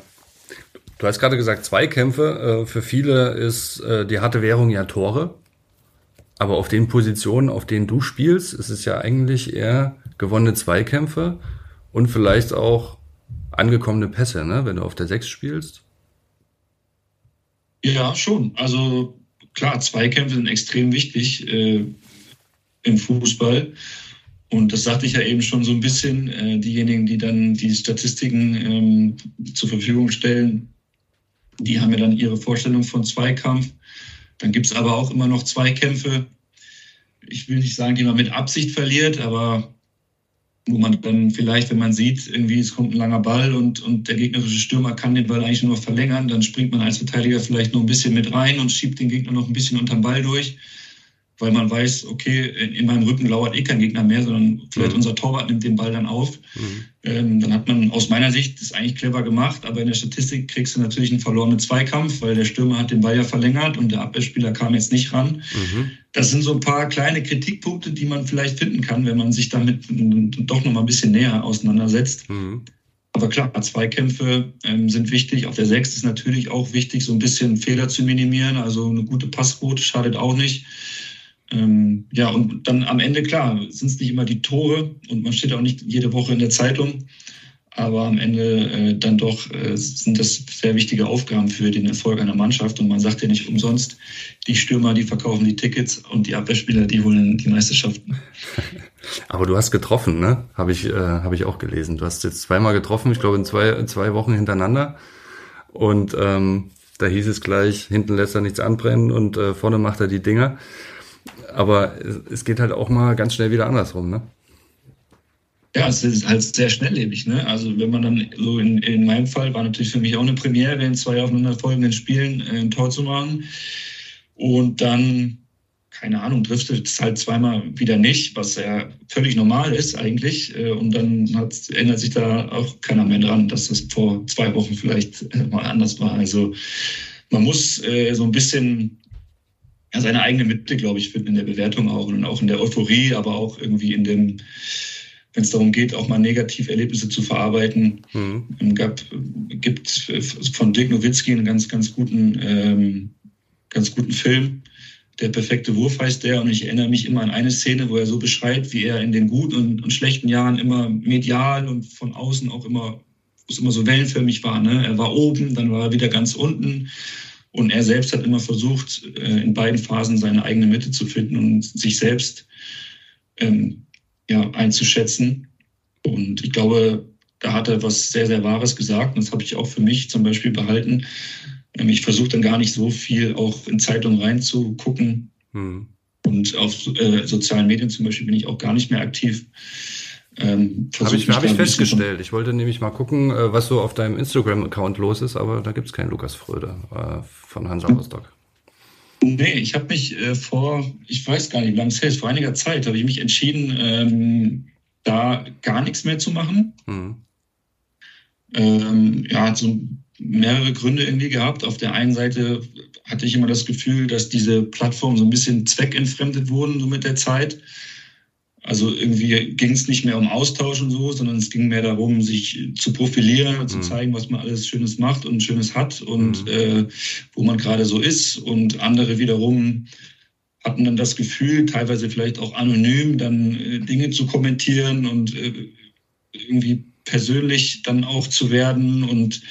Du hast gerade gesagt, Zweikämpfe. Äh, für viele ist äh, die harte Währung ja Tore. Aber auf den Positionen, auf denen du spielst, ist es ja eigentlich eher gewonnene Zweikämpfe und vielleicht auch angekommene Pässe, ne? wenn du auf der Sechs spielst. Ja, schon. Also klar, Zweikämpfe sind extrem wichtig äh, im Fußball. Und das sagte ich ja eben schon so ein bisschen. Äh, diejenigen, die dann die Statistiken ähm, zur Verfügung stellen, die haben ja dann ihre Vorstellung von Zweikampf. Dann gibt es aber auch immer noch Zweikämpfe. Ich will nicht sagen, die man mit Absicht verliert, aber wo man dann vielleicht, wenn man sieht, irgendwie es kommt ein langer Ball und, und der gegnerische Stürmer kann den Ball eigentlich nur verlängern, dann springt man als Verteidiger vielleicht noch ein bisschen mit rein und schiebt den Gegner noch ein bisschen unterm Ball durch weil man weiß, okay, in meinem Rücken lauert eh kein Gegner mehr, sondern vielleicht mhm. unser Torwart nimmt den Ball dann auf. Mhm. Ähm, dann hat man aus meiner Sicht das eigentlich clever gemacht, aber in der Statistik kriegst du natürlich einen verlorenen Zweikampf, weil der Stürmer hat den Ball ja verlängert und der Abwehrspieler kam jetzt nicht ran. Mhm. Das sind so ein paar kleine Kritikpunkte, die man vielleicht finden kann, wenn man sich damit doch noch mal ein bisschen näher auseinandersetzt. Mhm. aber klar, Zweikämpfe ähm, sind wichtig. Auf der Sechs ist natürlich auch wichtig, so ein bisschen Fehler zu minimieren. Also eine gute Passquote schadet auch nicht. Ähm, ja, und dann am Ende, klar, sind es nicht immer die Tore und man steht auch nicht jede Woche in der Zeitung. Aber am Ende äh, dann doch äh, sind das sehr wichtige Aufgaben für den Erfolg einer Mannschaft. Und man sagt ja nicht umsonst, die Stürmer, die verkaufen die Tickets und die Abwehrspieler, die holen die Meisterschaften. *laughs* Aber du hast getroffen, ne? Habe ich, äh, hab ich auch gelesen. Du hast jetzt zweimal getroffen, ich glaube in zwei, zwei Wochen hintereinander. Und ähm, da hieß es gleich, hinten lässt er nichts anbrennen und äh, vorne macht er die Dinger. Aber es geht halt auch mal ganz schnell wieder andersrum, ne? Ja, es ist halt sehr schnelllebig. Ne? Also wenn man dann so in, in meinem Fall war natürlich für mich auch eine Premiere, in zwei aufeinanderfolgenden Spielen äh, ein Tor zu machen. Und dann, keine Ahnung, driftet es halt zweimal wieder nicht, was ja völlig normal ist eigentlich. Äh, und dann ändert sich da auch keiner mehr dran, dass das vor zwei Wochen vielleicht äh, mal anders war. Also man muss äh, so ein bisschen ja, seine eigene Mitte, glaube ich, finden in der Bewertung auch und auch in der Euphorie, aber auch irgendwie in dem wenn es darum geht, auch mal Negativerlebnisse zu verarbeiten. Mhm. Es gab, gibt von Dirk Nowitzki einen ganz, ganz guten, ähm, ganz guten Film. Der perfekte Wurf heißt der. Und ich erinnere mich immer an eine Szene, wo er so beschreibt, wie er in den guten und, und schlechten Jahren immer medial und von außen auch immer, wo es immer so wellenförmig war. Ne? Er war oben, dann war er wieder ganz unten. Und er selbst hat immer versucht, äh, in beiden Phasen seine eigene Mitte zu finden und sich selbst ähm, ja, einzuschätzen. Und ich glaube, da hat er was sehr, sehr Wahres gesagt. Und das habe ich auch für mich zum Beispiel behalten. Ähm, ich versuche dann gar nicht so viel auch in Zeitungen reinzugucken. Hm. Und auf äh, sozialen Medien zum Beispiel bin ich auch gar nicht mehr aktiv. Ähm, Habe ich, hab ich festgestellt. Ich wollte nämlich mal gucken, äh, was so auf deinem Instagram-Account los ist, aber da gibt es keinen Lukas Fröde äh, von Hansa Rostock. Nee, ich habe mich äh, vor, ich weiß gar nicht, lange es ist, vor einiger Zeit habe ich mich entschieden, ähm, da gar nichts mehr zu machen. Mhm. Ähm, ja, hat so mehrere Gründe irgendwie gehabt. Auf der einen Seite hatte ich immer das Gefühl, dass diese Plattformen so ein bisschen zweckentfremdet wurden so mit der Zeit. Also irgendwie ging es nicht mehr um Austausch und so, sondern es ging mehr darum, sich zu profilieren, mhm. zu zeigen, was man alles Schönes macht und Schönes hat und mhm. äh, wo man gerade so ist. Und andere wiederum hatten dann das Gefühl, teilweise vielleicht auch anonym, dann äh, Dinge zu kommentieren und äh, irgendwie persönlich dann auch zu werden. Und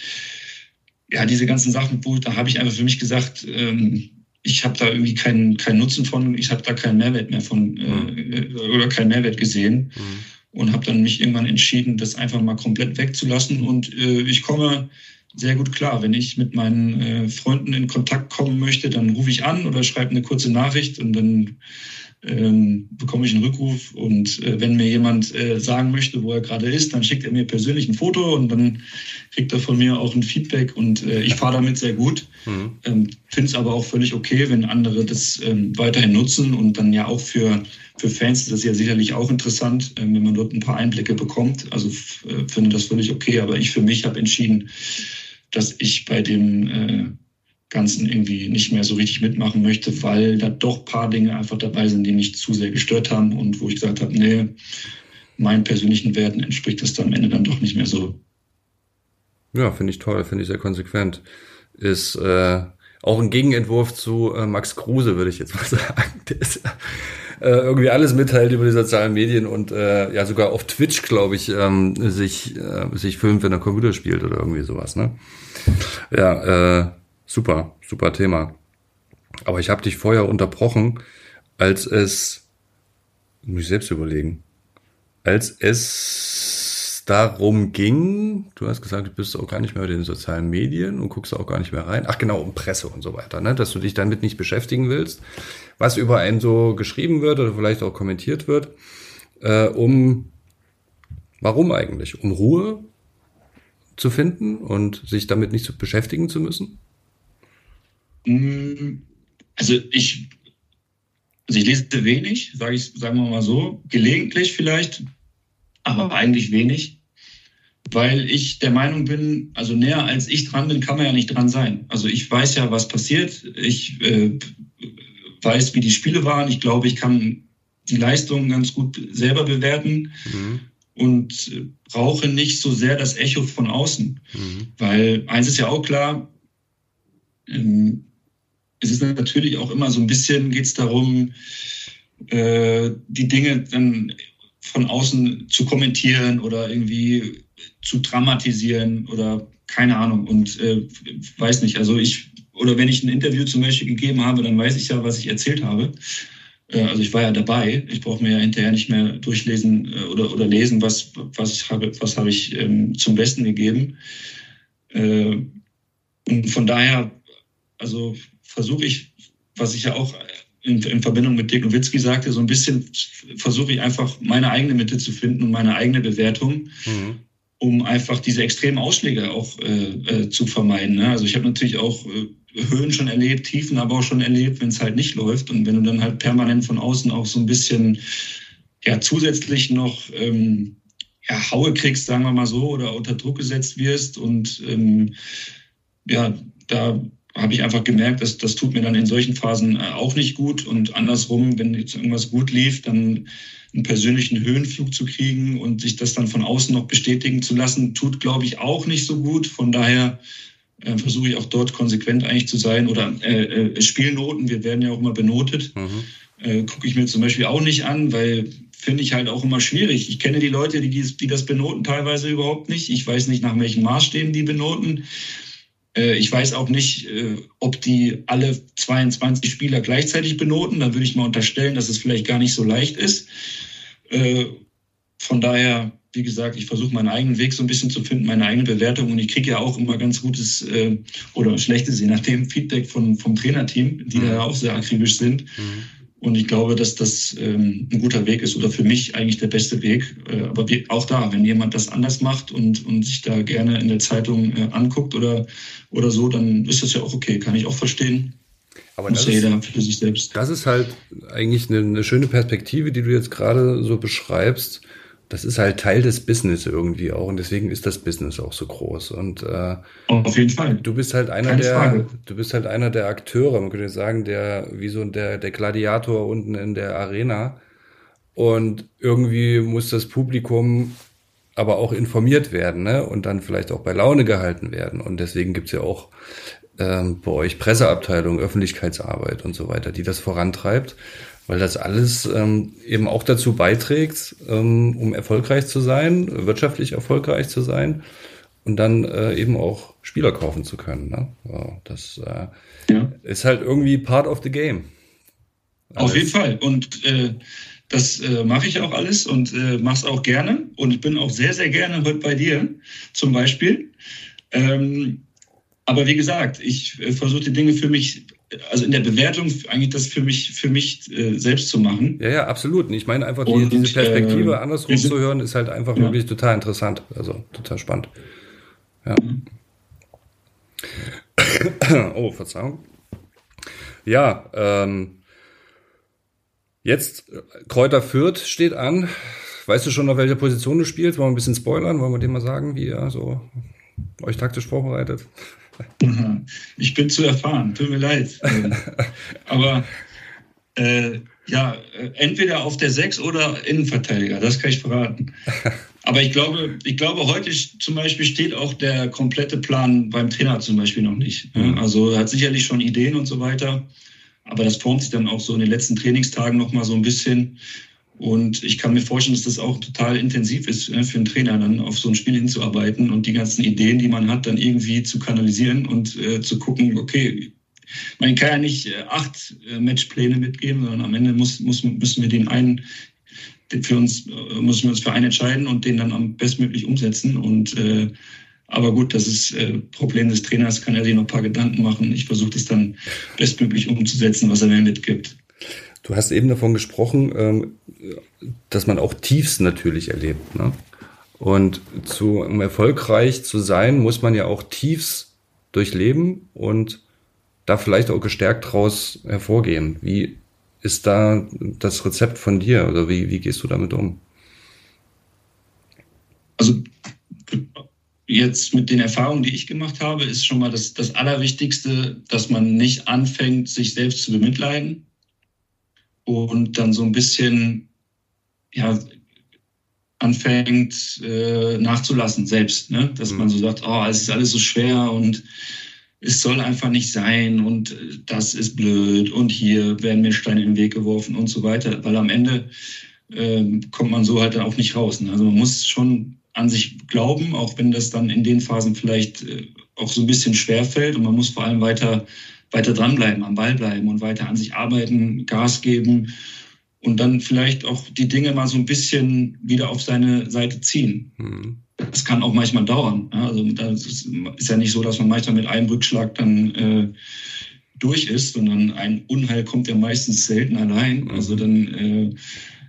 ja, diese ganzen Sachen, da habe ich einfach für mich gesagt, ähm, ich habe da irgendwie keinen, keinen Nutzen von, ich habe da keinen Mehrwert mehr von äh, mhm. oder keinen Mehrwert gesehen mhm. und habe dann mich irgendwann entschieden, das einfach mal komplett wegzulassen. Und äh, ich komme sehr gut klar. Wenn ich mit meinen äh, Freunden in Kontakt kommen möchte, dann rufe ich an oder schreibe eine kurze Nachricht und dann ähm, bekomme ich einen Rückruf. Und äh, wenn mir jemand äh, sagen möchte, wo er gerade ist, dann schickt er mir persönlich ein Foto und dann kriegt er von mir auch ein Feedback. Und äh, ich fahre damit sehr gut. Mhm. Ähm, Finde es aber auch völlig okay, wenn andere das ähm, weiterhin nutzen. Und dann ja auch für, für Fans ist das ja sicherlich auch interessant, ähm, wenn man dort ein paar Einblicke bekommt. Also äh, finde das völlig okay. Aber ich für mich habe entschieden, dass ich bei dem äh, Ganzen irgendwie nicht mehr so richtig mitmachen möchte, weil da doch ein paar Dinge einfach dabei sind, die mich zu sehr gestört haben und wo ich gesagt habe, nee, meinen persönlichen Werten entspricht das dann am Ende dann doch nicht mehr so. Ja, finde ich toll, finde ich sehr konsequent. Ist äh, auch ein Gegenentwurf zu äh, Max Kruse, würde ich jetzt mal *laughs* sagen. Der ist äh, irgendwie alles mitteilt über die sozialen Medien und äh, ja sogar auf Twitch, glaube ich, ähm, sich, äh, sich filmt, wenn er Computer spielt oder irgendwie sowas, ne? Ja, äh, Super, super Thema. Aber ich habe dich vorher unterbrochen, als es, muss ich selbst überlegen, als es darum ging, du hast gesagt, du bist auch gar nicht mehr mit den sozialen Medien und guckst auch gar nicht mehr rein. Ach genau, um Presse und so weiter, ne? dass du dich damit nicht beschäftigen willst, was über einen so geschrieben wird oder vielleicht auch kommentiert wird, äh, um, warum eigentlich? Um Ruhe zu finden und sich damit nicht zu beschäftigen zu müssen? Mm, also ich, also ich lese wenig, sage ich, sagen wir mal so, gelegentlich vielleicht, aber eigentlich wenig, weil ich der Meinung bin, also näher als ich dran bin, kann man ja nicht dran sein. Also ich weiß ja, was passiert, ich äh, weiß, wie die Spiele waren, ich glaube, ich kann die Leistungen ganz gut selber bewerten. Mhm. und brauche nicht so sehr das Echo von außen. Mhm. Weil eins ist ja auch klar, ähm, es ist natürlich auch immer so ein bisschen, geht es darum, äh, die Dinge dann von außen zu kommentieren oder irgendwie zu dramatisieren oder keine Ahnung und äh, weiß nicht. Also ich, oder wenn ich ein Interview zum Beispiel gegeben habe, dann weiß ich ja, was ich erzählt habe. Äh, also ich war ja dabei. Ich brauche mir ja hinterher nicht mehr durchlesen äh, oder, oder lesen, was, was habe, was habe ich ähm, zum Besten gegeben. Äh, und von daher, also versuche ich, was ich ja auch in, in Verbindung mit Dirk Nowitzki sagte, so ein bisschen versuche ich einfach meine eigene Mitte zu finden und meine eigene Bewertung. Mhm um einfach diese extremen Ausschläge auch äh, äh, zu vermeiden. Ne? Also ich habe natürlich auch äh, Höhen schon erlebt, Tiefen aber auch schon erlebt, wenn es halt nicht läuft. Und wenn du dann halt permanent von außen auch so ein bisschen ja, zusätzlich noch ähm, ja, Haue kriegst, sagen wir mal so, oder unter Druck gesetzt wirst. Und ähm, ja, da habe ich einfach gemerkt, dass das tut mir dann in solchen Phasen äh, auch nicht gut. Und andersrum, wenn jetzt irgendwas gut lief, dann einen persönlichen Höhenflug zu kriegen und sich das dann von außen noch bestätigen zu lassen, tut, glaube ich, auch nicht so gut. Von daher äh, versuche ich auch dort konsequent eigentlich zu sein. Oder äh, äh, Spielnoten, wir werden ja auch immer benotet. Mhm. Äh, Gucke ich mir zum Beispiel auch nicht an, weil finde ich halt auch immer schwierig. Ich kenne die Leute, die, die das benoten, teilweise überhaupt nicht. Ich weiß nicht, nach welchen Maßstäben die benoten. Äh, ich weiß auch nicht, äh, ob die alle 22 Spieler gleichzeitig benoten. Da würde ich mal unterstellen, dass es vielleicht gar nicht so leicht ist. Von daher wie gesagt, ich versuche meinen eigenen Weg so ein bisschen zu finden, meine eigene Bewertung und ich kriege ja auch immer ganz gutes äh, oder schlechtes, je nachdem, Feedback von, vom Trainerteam, die mhm. da auch sehr akribisch sind. Mhm. Und ich glaube, dass das ähm, ein guter Weg ist oder für mich eigentlich der beste Weg. Äh, aber wie, auch da, wenn jemand das anders macht und, und sich da gerne in der Zeitung äh, anguckt oder, oder so, dann ist das ja auch okay, kann ich auch verstehen. Aber das ist, für sich selbst. das ist halt eigentlich eine, eine schöne Perspektive, die du jetzt gerade so beschreibst das ist halt Teil des Business irgendwie auch und deswegen ist das Business auch so groß und äh, auf jeden Fall. Du bist halt einer Keine der, Frage. du bist halt einer der Akteure, man könnte sagen, der wie so der der Gladiator unten in der Arena und irgendwie muss das Publikum aber auch informiert werden ne? und dann vielleicht auch bei Laune gehalten werden und deswegen gibt's ja auch ähm, bei euch Presseabteilung, Öffentlichkeitsarbeit und so weiter, die das vorantreibt weil das alles ähm, eben auch dazu beiträgt, ähm, um erfolgreich zu sein, wirtschaftlich erfolgreich zu sein und dann äh, eben auch Spieler kaufen zu können. Ne? Ja, das äh, ja. ist halt irgendwie part of the game. Alles. Auf jeden Fall. Und äh, das äh, mache ich auch alles und äh, mache es auch gerne. Und ich bin auch sehr, sehr gerne heute bei dir zum Beispiel. Ähm, aber wie gesagt, ich äh, versuche die Dinge für mich also in der Bewertung eigentlich das für mich, für mich äh, selbst zu machen. Ja, ja, absolut. Ich meine einfach, die, diese Perspektive äh, andersrum zu hören, ist halt einfach ja. wirklich total interessant. Also total spannend. Ja. Mhm. oh, Verzeihung. Ja, ähm, jetzt Kräuter Fürth steht an. Weißt du schon, auf welcher Position du spielst? Wollen wir ein bisschen spoilern? Wollen wir dir mal sagen, wie ihr so euch taktisch vorbereitet? *laughs* Ich bin zu erfahren, tut mir leid. *laughs* Aber äh, ja, entweder auf der 6 oder Innenverteidiger, das kann ich verraten. *laughs* Aber ich glaube, ich glaube, heute zum Beispiel steht auch der komplette Plan beim Trainer zum Beispiel noch nicht. Mhm. Also er hat sicherlich schon Ideen und so weiter. Aber das formt sich dann auch so in den letzten Trainingstagen noch mal so ein bisschen. Und ich kann mir vorstellen, dass das auch total intensiv ist äh, für einen Trainer, dann auf so ein Spiel hinzuarbeiten und die ganzen Ideen, die man hat, dann irgendwie zu kanalisieren und äh, zu gucken, okay, man kann ja nicht äh, acht äh, Matchpläne mitgeben, sondern am Ende muss, muss, müssen wir den einen für uns, müssen wir uns für einen entscheiden und den dann am bestmöglich umsetzen. Und äh, aber gut, das ist äh, Problem des Trainers, kann er sich noch ein paar Gedanken machen. Ich versuche das dann bestmöglich umzusetzen, was er mir mitgibt. Du hast eben davon gesprochen, ähm, dass man auch Tiefs natürlich erlebt. Ne? Und zu, um erfolgreich zu sein, muss man ja auch Tiefs durchleben und da vielleicht auch gestärkt draus hervorgehen. Wie ist da das Rezept von dir oder wie, wie gehst du damit um? Also jetzt mit den Erfahrungen, die ich gemacht habe, ist schon mal das, das Allerwichtigste, dass man nicht anfängt, sich selbst zu bemitleiden, und dann so ein bisschen, ja, anfängt äh, nachzulassen selbst, ne? dass mhm. man so sagt, oh, es ist alles so schwer und es soll einfach nicht sein und äh, das ist blöd und hier werden mir Steine in den Weg geworfen und so weiter, weil am Ende äh, kommt man so halt auch nicht raus. Ne? Also man muss schon an sich glauben, auch wenn das dann in den Phasen vielleicht äh, auch so ein bisschen schwer fällt und man muss vor allem weiter weiter dranbleiben, am Ball bleiben und weiter an sich arbeiten, Gas geben und dann vielleicht auch die Dinge mal so ein bisschen wieder auf seine Seite ziehen. Mhm. Das kann auch manchmal dauern. Also das ist ja nicht so, dass man manchmal mit einem Rückschlag dann äh, durch ist, sondern ein Unheil kommt ja meistens selten allein. Mhm. Also dann äh,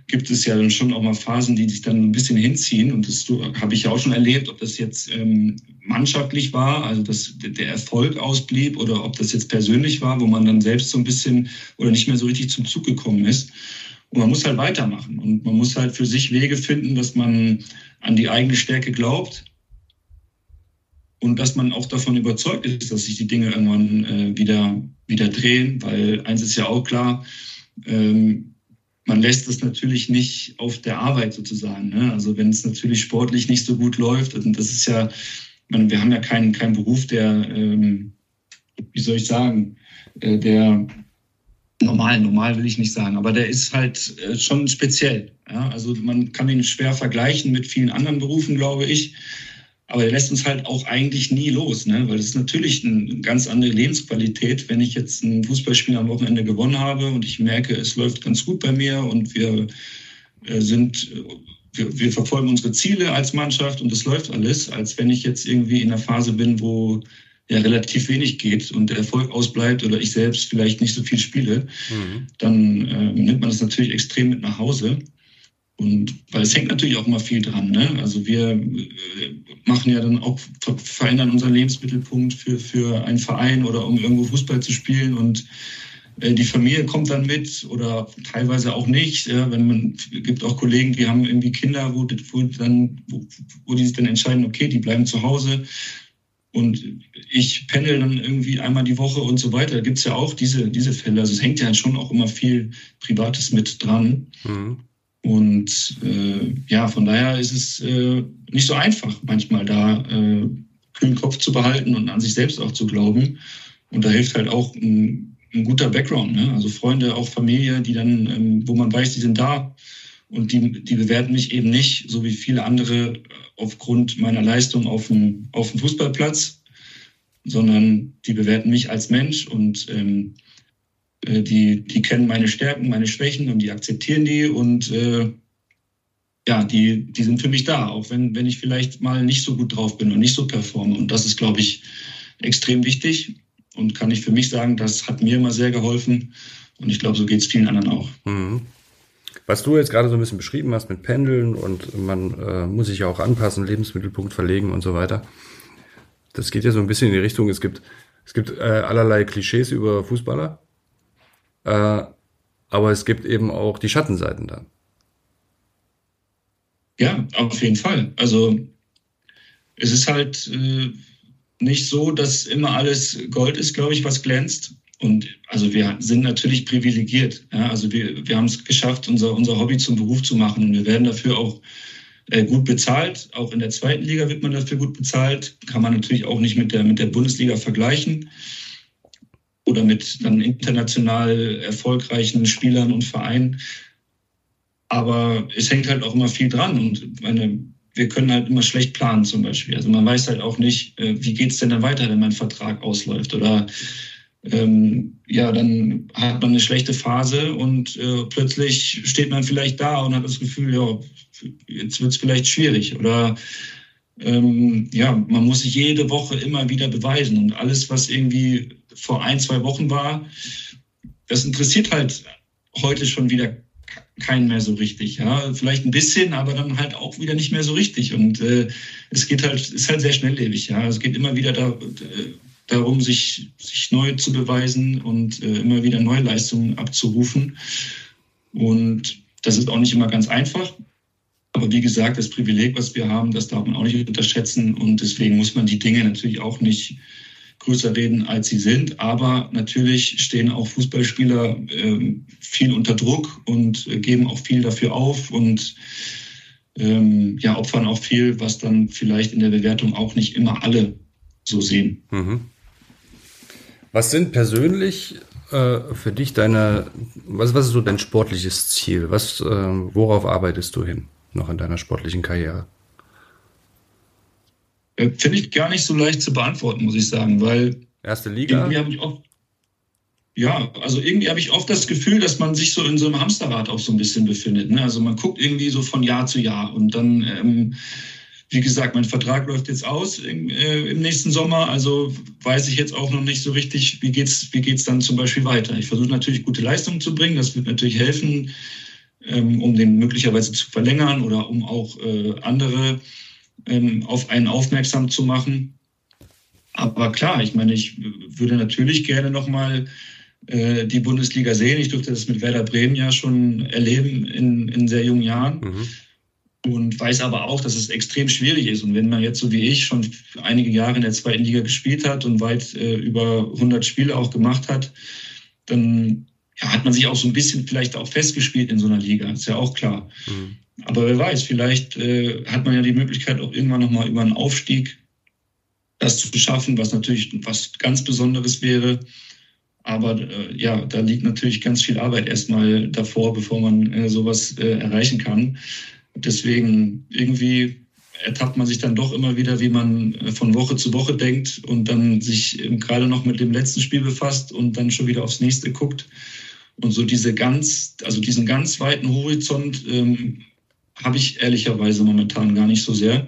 gibt es ja dann schon auch mal Phasen, die sich dann ein bisschen hinziehen. Und das habe ich ja auch schon erlebt, ob das jetzt ähm, mannschaftlich war, also dass der Erfolg ausblieb, oder ob das jetzt persönlich war, wo man dann selbst so ein bisschen oder nicht mehr so richtig zum Zug gekommen ist. Und man muss halt weitermachen. Und man muss halt für sich Wege finden, dass man an die eigene Stärke glaubt und dass man auch davon überzeugt ist, dass sich die Dinge irgendwann äh, wieder, wieder drehen. Weil eins ist ja auch klar, ähm, man lässt das natürlich nicht auf der Arbeit sozusagen. Ne? Also wenn es natürlich sportlich nicht so gut läuft, und das ist ja, man, wir haben ja keinen, keinen Beruf, der, ähm, wie soll ich sagen, äh, der normal, normal will ich nicht sagen, aber der ist halt äh, schon speziell. Ja? Also man kann ihn schwer vergleichen mit vielen anderen Berufen, glaube ich. Aber er lässt uns halt auch eigentlich nie los, ne? weil es ist natürlich eine ganz andere Lebensqualität, wenn ich jetzt ein Fußballspiel am Wochenende gewonnen habe und ich merke, es läuft ganz gut bei mir und wir äh, sind, wir, wir verfolgen unsere Ziele als Mannschaft und es läuft alles, als wenn ich jetzt irgendwie in einer Phase bin, wo ja relativ wenig geht und der Erfolg ausbleibt oder ich selbst vielleicht nicht so viel spiele, mhm. dann äh, nimmt man das natürlich extrem mit nach Hause. Und weil es hängt natürlich auch immer viel dran. Ne? Also wir äh, machen ja dann auch, verändern unseren Lebensmittelpunkt für, für einen Verein oder um irgendwo Fußball zu spielen und äh, die Familie kommt dann mit oder teilweise auch nicht. Ja, wenn man gibt auch Kollegen, die haben irgendwie Kinder, wo, wo dann, wo, wo die sich dann entscheiden, okay, die bleiben zu Hause und ich pendel dann irgendwie einmal die Woche und so weiter. Da gibt es ja auch diese, diese Fälle. Also es hängt ja schon auch immer viel Privates mit dran. Mhm. Und äh, ja, von daher ist es äh, nicht so einfach, manchmal da äh, kühlen Kopf zu behalten und an sich selbst auch zu glauben. Und da hilft halt auch ein, ein guter Background. Ne? Also Freunde, auch Familie, die dann, ähm, wo man weiß, die sind da und die, die bewerten mich eben nicht, so wie viele andere, äh, aufgrund meiner Leistung auf dem, auf dem Fußballplatz, sondern die bewerten mich als Mensch und ähm, äh, die, die kennen meine Stärken, meine Schwächen und die akzeptieren die und äh, ja, die, die sind für mich da, auch wenn, wenn ich vielleicht mal nicht so gut drauf bin und nicht so performe. Und das ist, glaube ich, extrem wichtig und kann ich für mich sagen, das hat mir immer sehr geholfen und ich glaube, so geht es vielen anderen auch. Mhm. Was du jetzt gerade so ein bisschen beschrieben hast mit Pendeln und man äh, muss sich ja auch anpassen, Lebensmittelpunkt verlegen und so weiter. Das geht ja so ein bisschen in die Richtung, es gibt, es gibt äh, allerlei Klischees über Fußballer äh, aber es gibt eben auch die Schattenseiten dann. Ja, auf jeden Fall. Also es ist halt äh, nicht so, dass immer alles Gold ist, glaube ich, was glänzt. Und also wir sind natürlich privilegiert. Ja? Also wir, wir haben es geschafft, unser, unser Hobby zum Beruf zu machen. Und wir werden dafür auch äh, gut bezahlt. Auch in der zweiten Liga wird man dafür gut bezahlt. Kann man natürlich auch nicht mit der, mit der Bundesliga vergleichen oder mit dann international erfolgreichen Spielern und Vereinen. Aber es hängt halt auch immer viel dran und meine, wir können halt immer schlecht planen zum Beispiel. Also man weiß halt auch nicht, äh, wie geht es denn dann weiter, wenn mein Vertrag ausläuft oder ähm, ja, dann hat man eine schlechte Phase und äh, plötzlich steht man vielleicht da und hat das Gefühl, ja, jetzt wird es vielleicht schwierig oder ähm, ja, man muss sich jede Woche immer wieder beweisen und alles, was irgendwie vor ein, zwei Wochen war, das interessiert halt heute schon wieder keinen mehr so richtig. Ja, vielleicht ein bisschen, aber dann halt auch wieder nicht mehr so richtig. Und äh, es geht halt, ist halt sehr schnelllebig. Ja, es geht immer wieder da, äh, darum, sich, sich neu zu beweisen und äh, immer wieder neue Leistungen abzurufen. Und das ist auch nicht immer ganz einfach. Aber wie gesagt, das Privileg, was wir haben, das darf man auch nicht unterschätzen. Und deswegen muss man die Dinge natürlich auch nicht größer reden, als sie sind. Aber natürlich stehen auch Fußballspieler äh, viel unter Druck und äh, geben auch viel dafür auf. Und ähm, ja, opfern auch viel, was dann vielleicht in der Bewertung auch nicht immer alle so sehen. Mhm. Was sind persönlich äh, für dich deine, was, was ist so dein sportliches Ziel? Was, äh, worauf arbeitest du hin noch in deiner sportlichen Karriere? Äh, Finde ich gar nicht so leicht zu beantworten, muss ich sagen, weil erste Liga. Irgendwie habe ich oft, ja, also irgendwie habe ich oft das Gefühl, dass man sich so in so einem Hamsterrad auch so ein bisschen befindet. Ne? Also man guckt irgendwie so von Jahr zu Jahr und dann, ähm, wie gesagt, mein Vertrag läuft jetzt aus im, äh, im nächsten Sommer. Also weiß ich jetzt auch noch nicht so richtig, wie geht's, wie geht's dann zum Beispiel weiter. Ich versuche natürlich gute Leistungen zu bringen. Das wird natürlich helfen, ähm, um den möglicherweise zu verlängern oder um auch äh, andere ähm, auf einen aufmerksam zu machen. Aber klar, ich meine, ich würde natürlich gerne nochmal äh, die Bundesliga sehen. Ich durfte das mit Werder Bremen ja schon erleben in, in sehr jungen Jahren. Mhm. Und weiß aber auch, dass es extrem schwierig ist. Und wenn man jetzt so wie ich schon einige Jahre in der zweiten Liga gespielt hat und weit äh, über 100 Spiele auch gemacht hat, dann ja, hat man sich auch so ein bisschen vielleicht auch festgespielt in so einer Liga. Ist ja auch klar. Mhm. Aber wer weiß, vielleicht äh, hat man ja die Möglichkeit auch irgendwann nochmal über einen Aufstieg das zu schaffen, was natürlich was ganz Besonderes wäre. Aber äh, ja, da liegt natürlich ganz viel Arbeit erstmal davor, bevor man äh, sowas äh, erreichen kann. Deswegen irgendwie ertappt man sich dann doch immer wieder, wie man äh, von Woche zu Woche denkt und dann sich gerade noch mit dem letzten Spiel befasst und dann schon wieder aufs nächste guckt. Und so diese ganz, also diesen ganz weiten Horizont ähm, habe ich ehrlicherweise momentan gar nicht so sehr.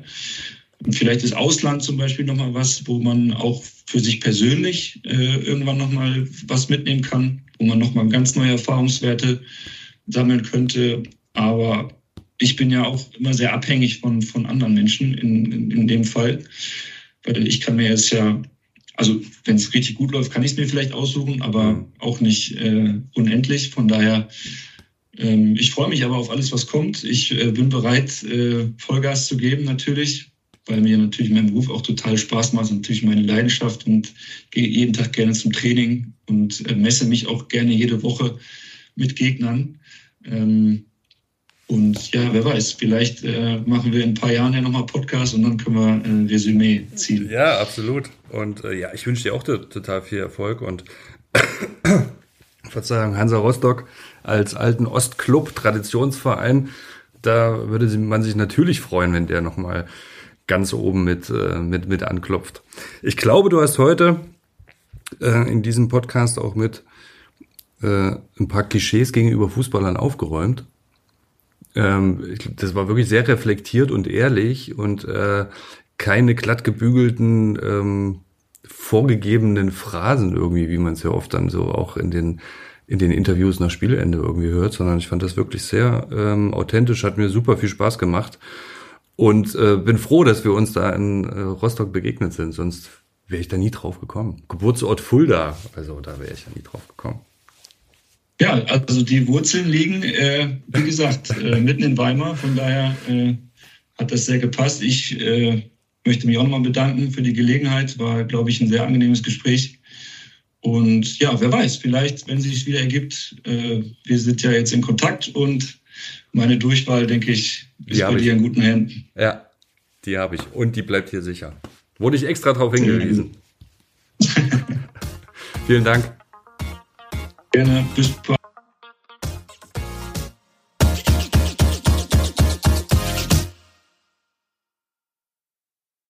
Und vielleicht ist Ausland zum Beispiel nochmal was, wo man auch für sich persönlich äh, irgendwann nochmal was mitnehmen kann, wo man nochmal ganz neue Erfahrungswerte sammeln könnte. Aber ich bin ja auch immer sehr abhängig von, von anderen Menschen in, in, in dem Fall. Weil ich kann mir jetzt ja, also wenn es richtig gut läuft, kann ich es mir vielleicht aussuchen, aber auch nicht äh, unendlich. Von daher ähm, ich freue mich aber auf alles, was kommt. Ich äh, bin bereit, äh, Vollgas zu geben, natürlich, weil mir natürlich mein Beruf auch total Spaß macht, natürlich meine Leidenschaft und gehe jeden Tag gerne zum Training und äh, messe mich auch gerne jede Woche mit Gegnern. Ähm, und ja, wer weiß, vielleicht äh, machen wir in ein paar Jahren ja nochmal Podcast und dann können wir ein Resümee ziehen. Ja, absolut. Und äh, ja, ich wünsche dir auch total viel Erfolg und *coughs* Verzeihung, Hansa Rostock als alten Ostclub, Traditionsverein, da würde man sich natürlich freuen, wenn der nochmal ganz oben mit, äh, mit, mit anklopft. Ich glaube, du hast heute äh, in diesem Podcast auch mit äh, ein paar Klischees gegenüber Fußballern aufgeräumt. Ähm, das war wirklich sehr reflektiert und ehrlich und äh, keine glatt gebügelten ähm, vorgegebenen Phrasen irgendwie, wie man es ja oft dann so auch in den in den Interviews nach Spielende irgendwie hört, sondern ich fand das wirklich sehr ähm, authentisch, hat mir super viel Spaß gemacht und äh, bin froh, dass wir uns da in äh, Rostock begegnet sind, sonst wäre ich da nie drauf gekommen. Geburtsort Fulda, also da wäre ich ja nie drauf gekommen. Ja, also die Wurzeln liegen, äh, wie gesagt, äh, mitten in Weimar, von daher äh, hat das sehr gepasst. Ich äh, möchte mich auch nochmal bedanken für die Gelegenheit, war, glaube ich, ein sehr angenehmes Gespräch. Und ja, wer weiß, vielleicht, wenn sie sich wieder ergibt, äh, wir sind ja jetzt in Kontakt und meine Durchwahl, denke ich, ist die bei dir in guten Händen. Ja, die habe ich. Und die bleibt hier sicher. Wurde ich extra darauf hingewiesen. *laughs* Vielen Dank. Gerne. Bis bald.